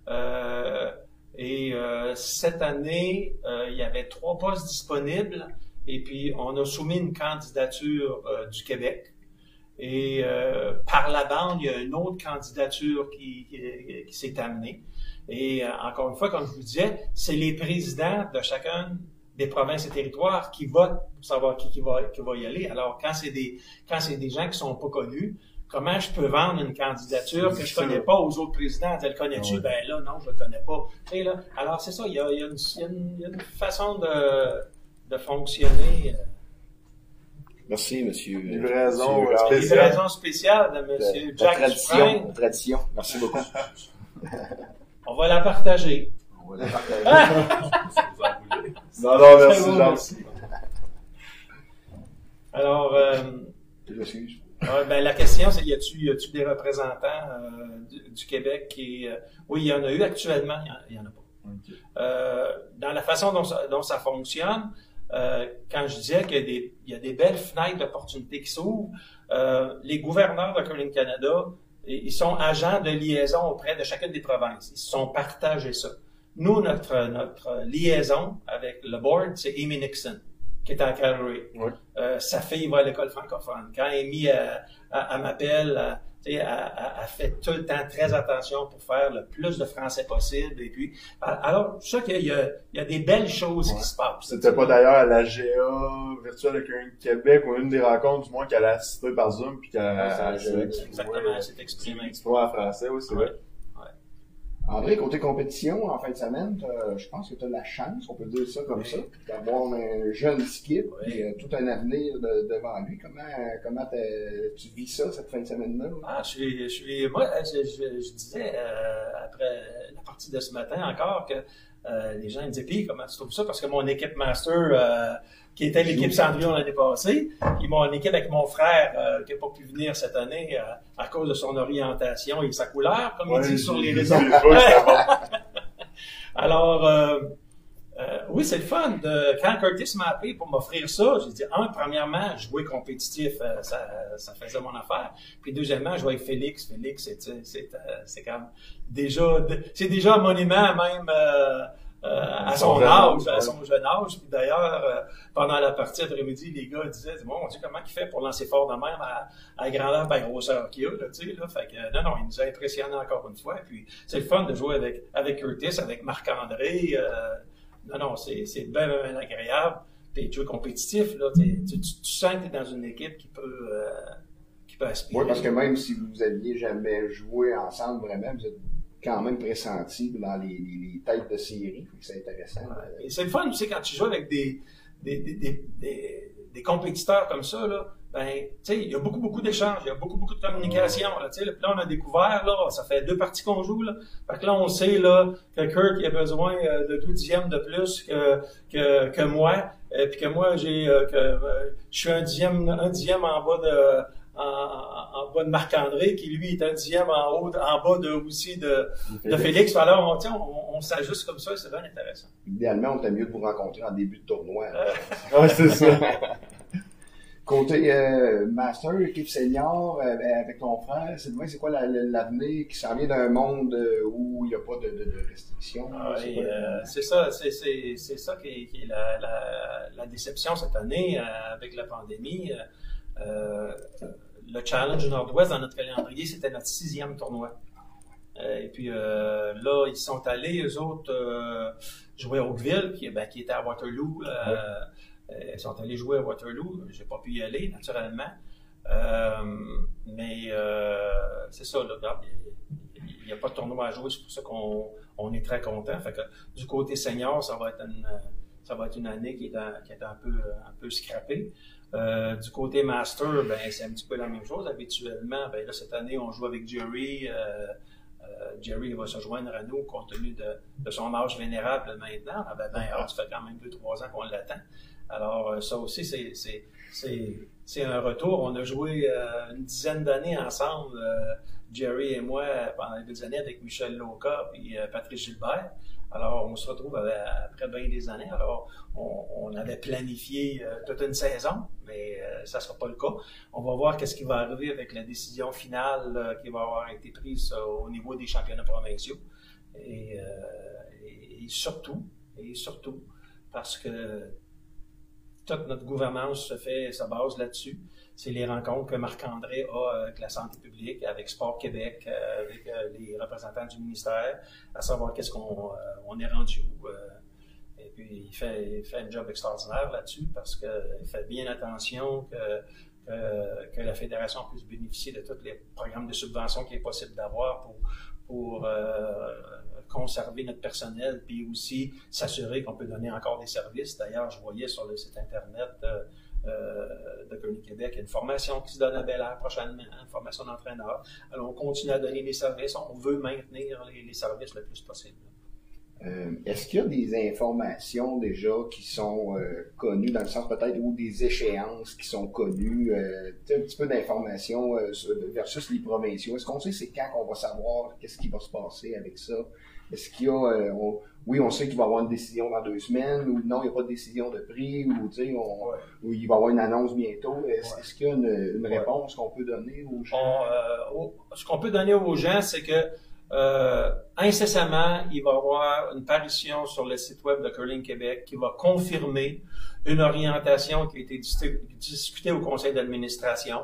Euh, et euh, cette année, euh, il y avait trois postes disponibles. Et puis, on a soumis une candidature du Québec. Et par la bande, il y a une autre candidature qui, s'est amenée. Et encore une fois, comme je vous disais, c'est les présidents de chacun des provinces et territoires qui votent pour savoir qui, va, qui va y aller. Alors, quand c'est des, des gens qui sont pas connus, comment je peux vendre une candidature que je connais pas aux autres présidents? Elle connais-tu? Ben là, non, je le connais pas. là, alors, c'est ça, il y a, une, façon de, de fonctionner. Euh.
Merci, monsieur.
Livraison
spéciale. Livraison spéciale de monsieur Jack
tradition, tradition. Merci beaucoup.
On va la partager.
On va la partager.
non, non, merci.
Alors, euh,
je suis
ben, la question, c'est y a-tu, y a-tu des représentants euh, du, Québec qui, euh, oui, il y en a eu actuellement, il y en, a pas. Euh, dans la façon dont ça, dont ça fonctionne, euh, quand je disais qu'il y a des, il y a des belles fenêtres d'opportunités qui s'ouvrent, les gouverneurs de Curling Canada, ils sont agents de liaison auprès de chacune des provinces. Ils se sont partagés ça. Nous, notre, notre liaison avec le board, c'est Amy Nixon qui est en Calgary. Euh, sa fille va à l'école francophone. Quand Amy elle, m'appelle, elle, elle, fait tout le temps très attention pour faire le plus de français possible. Et puis, alors, je sais qu'il y a, il y a des belles choses qui se passent.
C'était pas d'ailleurs à la GA virtuelle de Québec ou une des rencontres, du moins, qu'elle a assisté par Zoom puis qu'elle a,
Exactement, c'est exprimé.
Exprimé en français, oui, c'est vrai.
André, côté compétition, en fin de semaine, je pense que tu as la chance, on peut dire ça comme ça, d'avoir un jeune skip et euh, tout un avenir devant lui. Comment comment tu vis ça cette fin de semaine-là?
Ah, je suis, je suis, moi, je, disais euh, après la partie de ce matin encore que euh, les gens me disaient, puis comment tu trouves ça? Parce que mon équipe master qui était l'équipe Cendrillon l'année passée, puis mon équipe avec mon frère euh, qui n'a pas pu venir cette année euh, à cause de son orientation et sa couleur, comme il dit sur les réseaux. Alors, euh, oui, c'est le fun. De, quand Curtis m'a appelé pour m'offrir ça, j'ai dit, un, premièrement, jouer compétitif, ça, ça faisait mon affaire. Puis deuxièmement, jouer avec Félix. Félix, c'est, c'est, c'est, comme déjà, c'est déjà un monument même à son âge, à son jeune âge. Puis d'ailleurs, pendant la partie après-midi, les gars disaient, bon, Dieu, comment il fait pour lancer fort de même à, à grandeur, ben, grosseur qu'il a, là, tu sais, là. Fait que, non, non, il nous a impressionnés encore une fois. Puis c'est le fun de jouer avec, avec Curtis, avec Marc-André. Non, non, c'est, c'est bien, bien agréable. Puis tu es compétitif, là. Tu, tu, sens que tu es dans une équipe qui peut, qui peut aspirer.
Oui, parce que même si vous aviez jamais joué ensemble, vraiment, vous êtes quand même pressenti dans les, les, têtes de série. C'est intéressant.
Et c'est le fun aussi quand tu joues avec des, des, des, des, des compétiteurs comme ça, là, ben, tu sais, il y a beaucoup, beaucoup d'échanges, il y a beaucoup, beaucoup de communication, là, tu sais, là, on a découvert, là, ça fait deux parties qu'on joue, là. Fait que là, on sait, là, que Kirk, a besoin euh, de deux dixièmes de plus que, que, que moi, et puis que moi, j'ai, euh, que, euh, je suis un dixième, un dixième en bas de, en, en, bas de Marc-André, qui lui est un dixième en haut, en bas de, aussi de, de Félix. Alors, on, on, on s'ajuste comme ça, c'est bien intéressant.
Idéalement, on t'a mieux de vous rencontrer en début de tournoi.
oui, c'est ça.
Côté euh, master, équipe senior, euh, avec ton frère, c'est c'est quoi l'avenir qui s'en vient d'un monde euh, où il n'y a pas de, de, de restrictions?
Ah, c'est ça, c'est ça qui est, qui est la, la, la, déception cette année avec la pandémie. Euh, le Challenge Nord-Ouest dans notre calendrier, c'était notre sixième tournoi. Euh, et puis euh, là, ils sont allés, eux autres, jouer à Oakville, qui, ben, qui était à Waterloo. Ils sont allés jouer à Waterloo. J'ai pas pu y aller, naturellement. mais c'est ça, il n'y a pas de tournoi à jouer, c'est pour ça qu'on on est très content. Du côté senior, ça va être une, année qui est, un peu, scrappée. Euh, du côté master, ben c'est un petit peu la même chose. Habituellement, ben cette année on joue avec Jerry. Euh, euh, Jerry va se joindre à nous compte tenu de, son âge vénérable maintenant. Ah ben, ben ça fait quand même deux trois ans qu'on l'attend. Alors ça aussi c'est un retour. On a joué une dizaine d'années ensemble, Jerry et moi pendant deux années avec Michel Loca et Patrice Gilbert. Alors, on se retrouve après bien des années. Alors, on, avait planifié euh, toute une saison, mais euh, ça ne sera pas le cas. On va voir qu'est-ce qui va arriver avec la décision finale euh, qui va avoir été prise au niveau des championnats provinciaux. Et, surtout, et surtout, parce que toute notre gouvernance se fait, se base là-dessus c'est les rencontres que Marc-André a avec la santé publique, avec Sport Québec, euh, avec euh, les représentants du ministère, à savoir qu'est-ce qu'on euh, on est rendu où. et puis, il fait, il fait un job extraordinaire là-dessus parce qu'il fait bien attention que, que, la Fédération puisse bénéficier de tous les programmes de subvention qu'il est possible d'avoir pour, pour conserver notre personnel, puis aussi s'assurer qu'on peut donner encore des services. D'ailleurs, je voyais sur le site Internet euh, de Curling Québec. Il y a une formation qui se donne à Bel Air prochainement, une formation d'entraîneur. Alors, on continue à donner des services. On veut maintenir les, services le plus possible.
Euh, Est-ce qu'il y a des informations déjà qui sont euh, connues, dans le sens peut-être, ou des échéances qui sont connues, euh, un petit peu d'informations euh, versus les provinciaux? Est-ce qu'on sait c'est quand qu'on va savoir qu'est-ce qui va se passer avec ça? Est-ce qu'il y a, euh, oui, on sait qu'il va y avoir une décision dans deux semaines, ou non, il n'y a pas de décision de prix, ou, tu sais, ou il va y avoir une annonce bientôt. Est-ce qu'il y a une, réponse qu'on peut donner aux gens?
Euh, ce qu'on peut donner aux gens, c'est que euh, incessamment, il va y avoir une parution sur le site web de Curling Québec qui va confirmer une orientation qui a été discutée au conseil d'administration.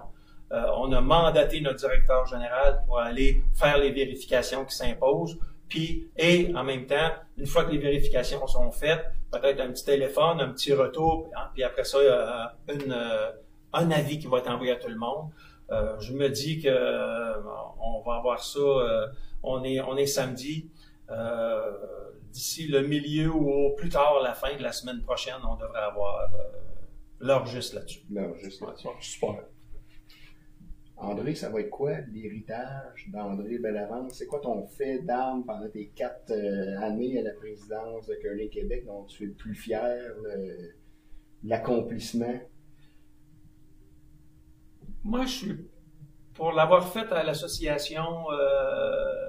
on a mandaté notre directeur général pour aller faire les vérifications qui s'imposent. Puis, et en même temps, une fois que les vérifications sont faites, peut-être un petit téléphone, un petit retour, puis après ça, euh, une, euh, un avis qui va être envoyé à tout le monde. Euh, je me dis que euh, on va avoir ça. On est on est samedi. D'ici le milieu ou au plus tard la fin de la semaine prochaine, on devrait avoir l'heure juste là-dessus.
L'heure juste là-dessus. Super. André, ça va être quoi l'héritage d'André Bellavance? C'est quoi ton fait d'armes pendant tes quatre euh, années à la présidence de Curling Québec dont tu es le plus fier, l'accomplissement?
Moi, je suis pour l'avoir fait à l'association euh,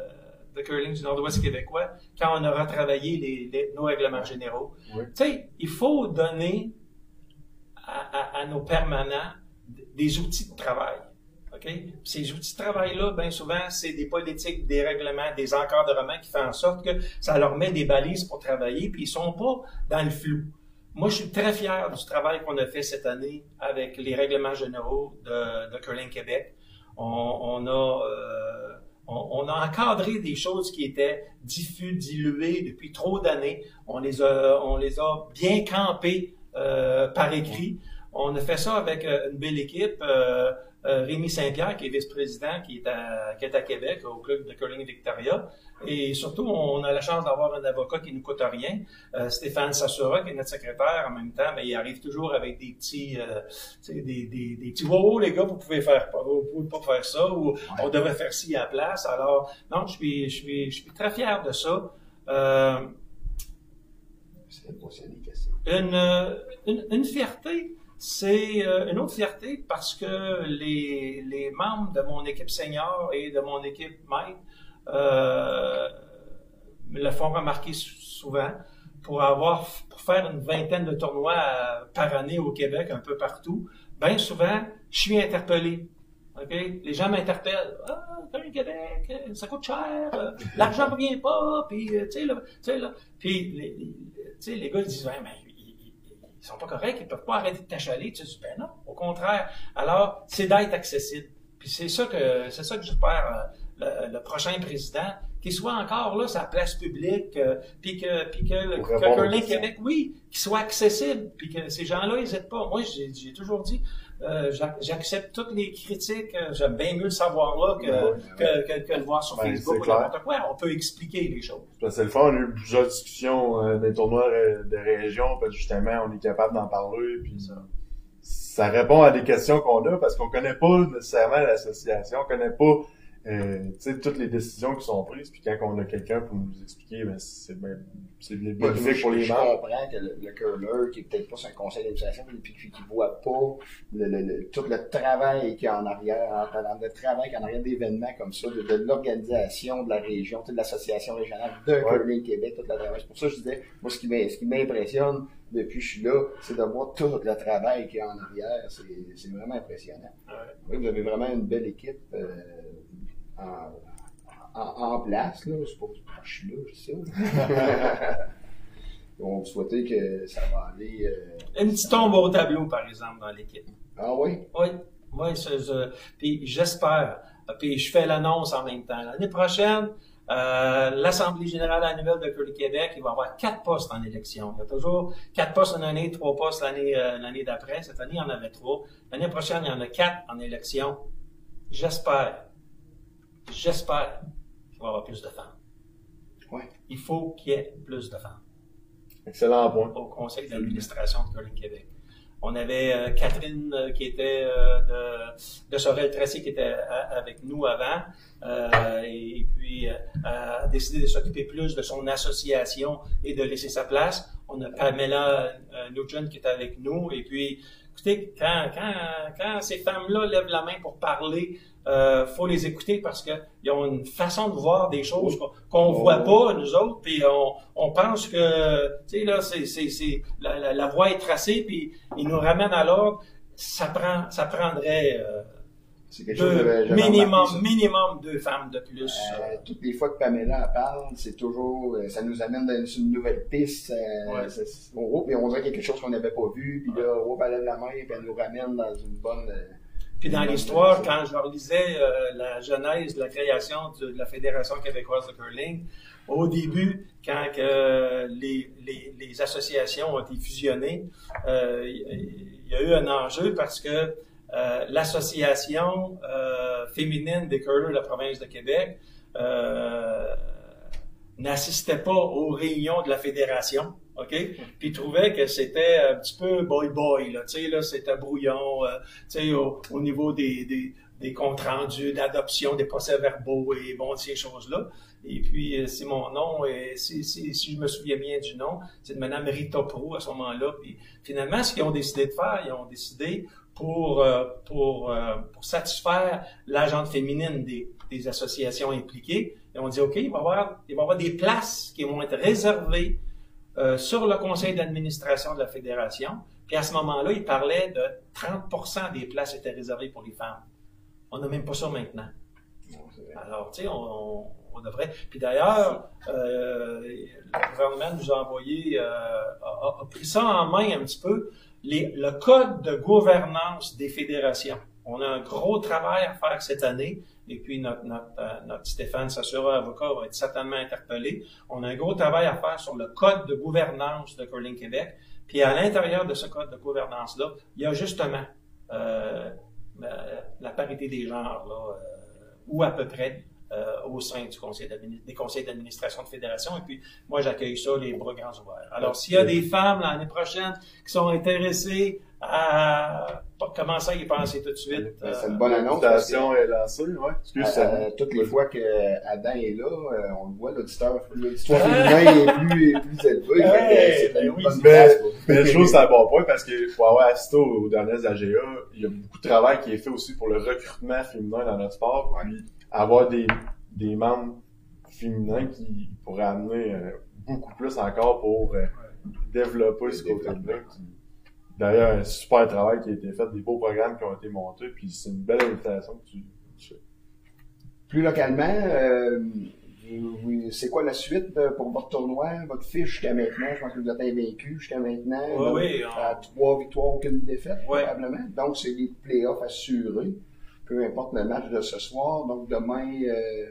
de curling du Nord-Ouest québécois, quand on aura travaillé nos règlements généraux. Tu sais, il faut donner à nos permanents des outils de travail. OK? Ces outils de travail-là, bien souvent, c'est des politiques, des règlements, des encadrements qui font en sorte que ça leur met des balises pour travailler, puis ils sont pas dans le flou. Moi, je suis très fier du travail qu'on a fait cette année avec les règlements généraux de, de Curling Québec. On, on a euh, on, a encadré des choses qui étaient diffus, diluées depuis trop d'années. On les a, on les a bien campées euh, par écrit. On a fait ça avec euh, une belle équipe. Euh, euh, Rémi Saint-Pierre, qui est vice-président, qui, est à, qui est à Québec, au club de curling Victoria. Et surtout, on a la chance d'avoir un avocat qui ne coûte rien. Euh, Stéphane Sassura, qui est notre secrétaire en même temps, mais il arrive toujours avec des petits, euh, des, des, des, petits wow, les gars, vous pouvez faire vous pouvez pas faire ça, ou on devrait faire ci à la place. Alors, non, je suis, je suis, je suis très fier de ça. Euh, une, une, une fierté c'est euh, une autre fierté parce que les, les, membres de mon équipe senior et de mon équipe maître euh, me le font remarquer souvent pour avoir pour faire une vingtaine de tournois euh, par année au Québec, un peu partout. Bien souvent, je suis interpellé. Okay? Les gens m'interpellent. Ah, le Québec, ça coûte cher, l'argent ne revient pas, puis tu sais là, tu sais là. Puis les, les gars ils disent ben, ils sont pas corrects, ils peuvent pas arrêter de t'achaler. Tu dis, ben non, au contraire. Alors, c'est d'être accessible. Puis c'est ça que c'est ça que j'espère euh, le, le, prochain président, qu'il soit encore là sa place publique, euh, puis que puis que, que Curling Québec, oui, qu'il soit accessible, puis que ces gens-là n'hésitent pas. Moi, j'ai toujours dit, euh, j'accepte toutes les critiques. Euh, j'aime bien mieux le savoir là que, que, que, que, le voir sur ben, Facebook ou n'importe quoi. On peut expliquer les choses.
C'est le fun. On a eu plusieurs discussions euh, des tournois de région parce que justement, on est capable d'en parler. Puis ça, ça répond à des questions qu'on a parce qu'on connaît pas nécessairement l'association, on connaît pas euh, toutes les décisions qui sont prises, puis quand on a quelqu'un pour nous expliquer, ben, c'est bien, c'est bénéfique pour les
gens. Je comprends que le, le curler, qui est peut-être pas sur un conseil d'administration, puis qui, qui voit pas le, le, tout le travail qui est en arrière, le travail qui est en arrière d'événements comme ça, de, de l'organisation de la région, de l'association régionale de ouais. Curling Québec, toute la travail. C'est pour ça que je disais, moi, ce qui m'impressionne depuis que je suis là, c'est de voir tout le travail qui est en arrière. C'est vraiment impressionnant. Ouais. Oui, vous avez vraiment une belle équipe. Euh, en, en, en place. Là. C'est pas que je suis là, je sais ça. On souhaitait que ça va aller. Euh,
Une petite tombe au tableau, par exemple, dans l'équipe.
Ah oui?
Oui. Oui, puis j'espère. Puis je fais l'annonce en même temps. L'année prochaine, euh, l'Assemblée générale annuelle de Curling Québec, il va y avoir quatre postes en élection. Il y a toujours quatre postes une année, trois postes l'année euh, l'année d'après. Cette année, il y en avait trois. L'année prochaine, il y en a quatre en élection. J'espère j'espère qu'il va y avoir plus de femmes.
Ouais.
Il faut qu'il y ait plus de femmes.
Excellent point.
Au conseil d'administration de Curling Québec. On avait euh, Catherine euh, qui était euh, de, de Sorel-Tracy qui était avec nous avant et, et, puis a décidé de s'occuper plus de son association et de laisser sa place. On a Pamela Nugent qui est avec nous et puis écoutez, quand, quand, quand ces femmes-là lèvent la main pour parler euh, faut les écouter parce qu'ils ont une façon de voir des choses qu'on ne voit pas, nous autres, puis on, on pense que, tu sais, là, c'est, la, la, la, voie est tracée, puis ils nous ramènent à l'ordre. Ça prend, ça prendrait... Euh, deux, minimum, minimum deux femmes de plus.
Euh, toutes les fois que Pamela parle, c'est toujours, euh, ça nous amène dans une nouvelle piste. Euh, ouais. on, oh, on dirait quelque chose qu'on n'avait pas vu, puis là, on elle la main, puis elle nous ramène dans une bonne. Euh,
puis dans l'histoire, quand je leur lisais euh, la genèse de la création de, de, la Fédération québécoise de curling, au début, quand que les, les, les, associations ont été fusionnées, euh, il y a eu un enjeu parce que euh, l'association euh, féminine des curlers de la province de Québec euh, n'assistait pas aux réunions de la fédération. OK? Puis il trouvait que c'était un petit peu boy-boy, là, tu sais, là, c'était brouillon, euh, tu sais, au, au, niveau des, des, des comptes rendus, d'adoption des procès-verbaux et bon, ces choses-là. Et puis, euh, c'est mon nom, et si, si, si, je me souviens bien du nom, c'est de Mme Rita Pro à ce moment-là. Puis finalement, ce qu'ils ont décidé de faire, ils ont décidé pour, euh, pour, euh, pour satisfaire l'agente féminine des, des associations impliquées, ont dit, OK, il va y avoir, des places qui vont être réservées euh, sur le conseil d'administration de la fédération. Puis à ce moment-là, il parlait de 30% des places étaient réservées pour les femmes. On n'a même pas ça maintenant. Alors, tu sais, on, on, devrait. Puis d'ailleurs, euh, le gouvernement nous a envoyé, euh, a, pris ça en main un petit peu, le code de gouvernance des fédérations. On a un gros travail à faire cette année. Et puis, notre, notre, euh, notre Stéphane Sassura, avocat, va être certainement interpellé. On a un gros travail à faire sur le code de gouvernance de Curling Québec. Puis, à l'intérieur de ce code de gouvernance-là, il y a justement euh, la parité des genres, là, euh, ou à peu près, euh, au sein du conseil des conseils d'administration de fédération. Et puis, moi, j'accueille ça les bras grands ouverts. Alors, s'il y a des femmes l'année prochaine qui sont intéressées à commencer à y penser tout de suite.
C'est une bonne annonce.
L'invitation est lancée, ouais.
Excuse, euh, toutes les fois que Adam est là, euh, on le voit, l'auditeur, l'auditoire féminin est plus, est plus élevé.
Ouais, c'est une oui, bonne mais, mais je trouve que c'est un bon point parce que pour avoir assisté aux dernières AGA, il y a beaucoup de travail qui est fait aussi pour le recrutement féminin dans notre sport. Puis avoir des, des membres féminins qui pourraient amener euh, beaucoup plus encore pour euh, développer ce côté-là. D'ailleurs, un super travail qui a été fait, des beaux programmes qui ont été montés, puis c'est une belle invitation que tu, fais.
Plus localement, euh, c'est quoi la suite pour votre tournoi, votre fiche jusqu'à maintenant? Je pense que vous êtes invaincu jusqu'à maintenant.
Oui, oui.
À trois victoires, aucune défaite, probablement. Donc, c'est des playoffs assurés peu importe le match de ce soir. Donc demain. Euh...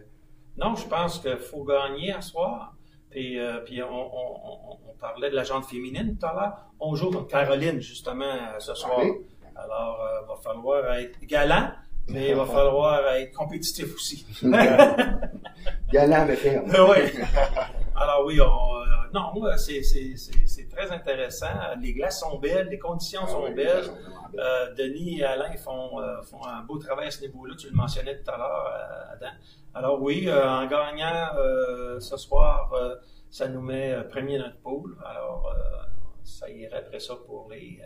Non, je pense qu'il faut gagner à soir. Puis, euh, puis on, on, on, parlait de la jante féminine tout à l'heure. On joue contre Caroline, justement, euh, ce soir. Alors, il euh, va falloir être galant, mais il va falloir être compétitif aussi.
galant, mais ferme.
oui. Alors oui, on, non, c'est très intéressant. Les glaces sont belles, les conditions ah sont belles. Euh, Denis et Alain font, euh, font un beau travail à ce niveau-là. Tu le mentionnais tout à l'heure, Adam. Alors oui, en gagnant ce soir, ça nous met premier dans notre pool. Alors, ça irait après ça pour les,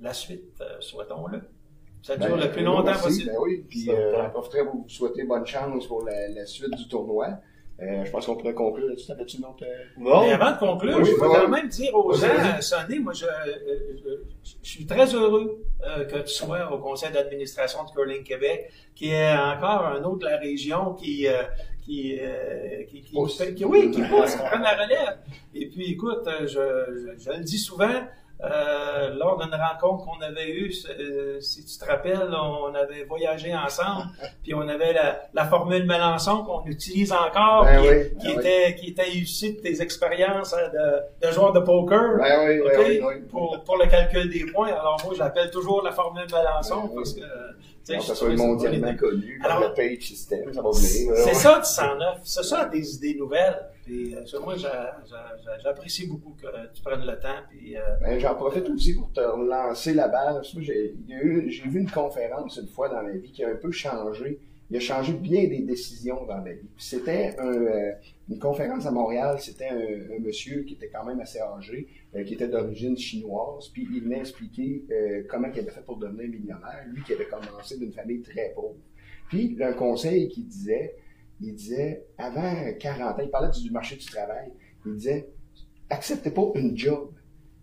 la suite, souhaitons-le. Ça dure ben, le plus longtemps possible.
Ben oui, puis euh, profiterai vous souhaiter bonne chance pour la, la suite du tournoi. Euh, je pense qu'on pourrait conclure là-dessus. T'avais-tu une autre... Euh,
non. Mais avant de conclure, je voudrais quand même dire aux gens, Sonny, moi, je, euh, je, suis très heureux que tu sois au conseil d'administration de Curling Québec, qui est encore un autre de la région qui... qui, qui, qui, qui, oui, qui pousse, qui prend la relève. Et puis, écoute, je, je, je le dis souvent, euh, lors d'une rencontre qu'on avait eue, euh, si tu te rappelles, on avait voyagé ensemble, puis on avait la, la formule Melançon qu'on utilise encore,
ben
qui, ben était qui était issue de tes expériences hein, de, de joueur de poker,
ben
okay, pour, pour le calcul des points. Alors moi, je l'appelle toujours la formule Melançon parce que
mondialement connu, Alors, le page system, ça va
venir. C'est ça du 109, c'est ça des idées nouvelles. Puis, euh, moi, j'apprécie beaucoup que tu prennes le temps. Puis, euh,
ben, j'en profite aussi pour te relancer la balle. J'ai vu une conférence une fois dans ma vie qui a un peu changé. Il a changé bien des décisions dans ma vie. C'était un, euh, une conférence à Montréal. C'était un, monsieur qui était quand même assez âgé, qui était d'origine chinoise. Puis il m'a expliqué comment il avait fait pour devenir millionnaire. Lui qui avait commencé d'une famille très pauvre. Puis un conseil qui disait il disait, avant 40 ans, il parlait du marché du travail, il disait, acceptez pas une job,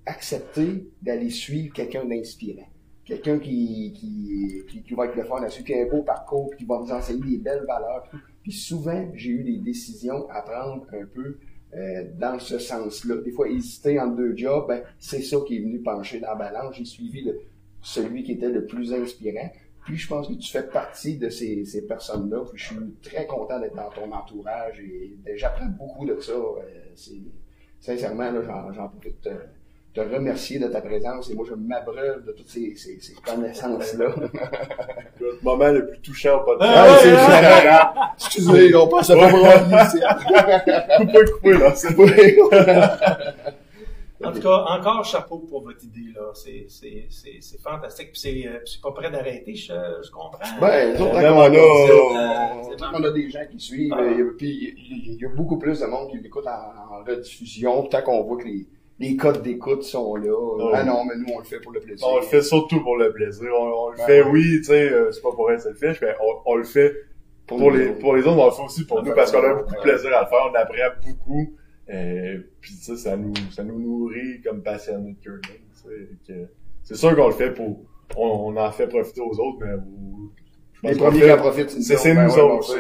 acceptez d'aller suivre quelqu'un d'inspirant. Quelqu'un qui, qui, qui, va être le fun à qui a un beau parcours, puis qui va vous enseigner des belles valeurs. Puis souvent, j'ai eu des décisions à prendre un peu euh, dans ce sens-là. Des fois, hésiter entre deux jobs, ben, c'est ça qui est venu pencher dans la balance. J'ai suivi le, celui qui était le plus inspirant. Puis je pense que tu fais partie de ces, ces personnes-là. Puis je suis très content d'être dans ton entourage et j'apprends beaucoup de ça. Euh, sincèrement, j'en profite te, te remercier de ta présence et moi je m'abreuve de toutes ces, ces, ces connaissances-là.
le moment le plus touchant au podcast.
Ah, c'est Excusez, on passe à pas me
Coupez, coupez, là. C'est
en tout cas, encore chapeau pour votre idée, là. C'est, c'est, c'est, c'est fantastique. Puis c'est, euh, c'est pas prêt d'arrêter, je, je comprends.
Ben, nous autres, on, a, on a des gens qui suivent. Ah. Puis il y a beaucoup plus de monde qui l'écoute en, en rediffusion. Tant qu'on voit que les, les codes d'écoute sont là. Ah, ah non, mais nous, on le fait pour le plaisir.
On le fait surtout pour le plaisir. On, le ben fait, oui, tu sais, euh, c'est pas pour être selfish, mais on, on le fait pour, les, pour les autres, on le fait aussi pour nous parce qu'on a beaucoup de plaisir à le faire. On apprend beaucoup. Euh, puis ça, ça nous, ça nous nourrit comme passionnés de curling. C'est sûr qu'on le fait pour, on, en fait profiter aux autres, mais
Les premiers qui en profitent,
c'est c'est
Ben
nous autres.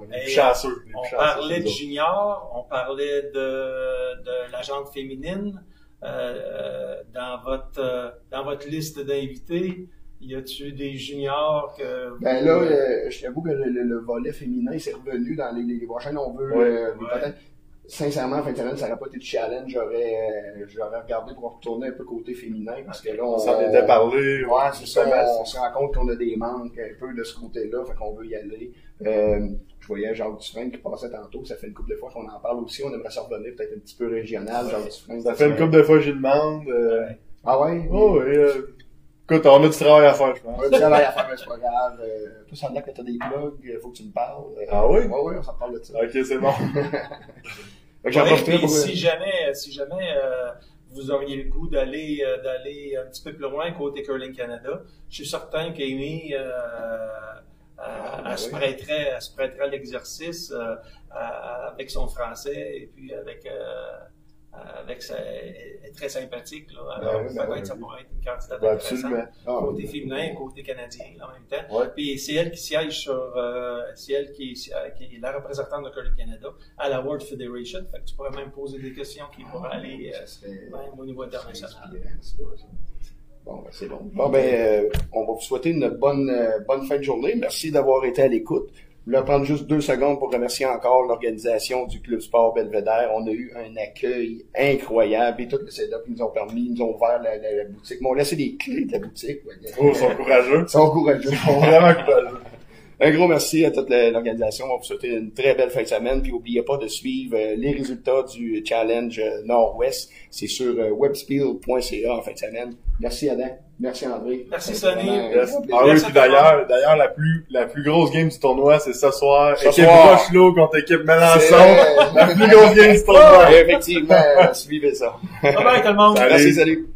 On est chanceux.
On parlait de junior, on parlait de, de la gente féminine. Euh, dans votre euh, dans votre liste d'invités, y a-tu des juniors que
Ben là, euh, je t'avoue que le, le- le volet féminin c'est revenu dans les, les, les prochaines. On veut
Ouais.
euh,
Ouais.
peut-être. Sincèrement, en fin de semaine, ça n'aurait pas été de challenge. J'aurais, euh, j'aurais regardé pour retourner un peu côté féminin parce que là, on,
s'en était parlé.
Ouais, c'est ça. On, on se rend compte qu'on a des manques un peu de ce côté-là, fait qu'on veut y aller. Euh, je voyais Jacques Dufresne qui passait tantôt, ça fait une couple de fois qu'on en parle aussi. On aimerait revenir peut-être un petit peu régional, Jacques Dufresne.
Ça fait une couple de fois que j'y demande. euh,
Ah ouais?
Oh, oui. Euh, écoute, on a du travail à faire, je pense.
On a du travail à faire, mais c'est pas grave. Euh, toi, ça me que t'as des plugs, faut que tu me parles. Euh,
Ah oui?
Ouais, ouais, on s'en parle de ça.
Ok, c'est bon.
Fait que
Ouais,
pour...
si jamais, si jamais euh, vous auriez le goût d'aller euh, d'aller un petit peu plus loin côté Curling Canada, je suis certain qu'Amy euh,
Ah,
elle, elle se
oui.
prêterait, elle se prêterait à l'exercice euh, avec son français et puis avec euh, avec sa, est très sympathique là. Alors,
oui, ben
peut-être
oui,
ça pourrait être une candidate
Ben,
intéressante.
Ah,
Côté
oui.
féminin côté canadien en même temps.
Ouais.
Puis c'est elle qui siège sur, euh, c'est elle qui, est- qui est la représentante de Curling Canada à la World Federation. Fait que tu pourrais même poser des questions qui pourraient aller euh,
serait-
même au niveau international.
Bon, ben, c'est bon. Bon, ben, euh, on va vous souhaiter une bonne, euh, bonne fin de journée. Merci d'avoir été à l'écoute. Je voulais prendre juste deux secondes pour remercier encore l'organisation du Club Sport Belvédère. On a eu un accueil incroyable et tout le setup ils nous ont permis, ils nous ont ouvert la, la- la boutique. Ils m'ont laissé des clés de la boutique. ouais.
Oh, ils sont courageux.
Ils sont courageux.
Ils sont vraiment courageux.
Un gros merci à toute l'organisation. On vous souhaite une très belle fin de semaine. Puis n'oubliez pas de suivre euh, les résultats du Challenge euh, Nord-Ouest. C'est sur euh, webspiel.ca en fin de semaine. Merci Adam. Merci André.
Merci, Sonny.
plaisir.
Ah oui,
Merci
puis d'ailleurs, d'ailleurs, la plus, la plus grosse game du tournoi, c'est ce soir.
Ce
équipe
soir.
Rochelot contre équipe Melançon. La plus grosse game du tournoi.
Effectivement, suivez ça.
Bye bye tout le monde!
Salut.
Merci, salut.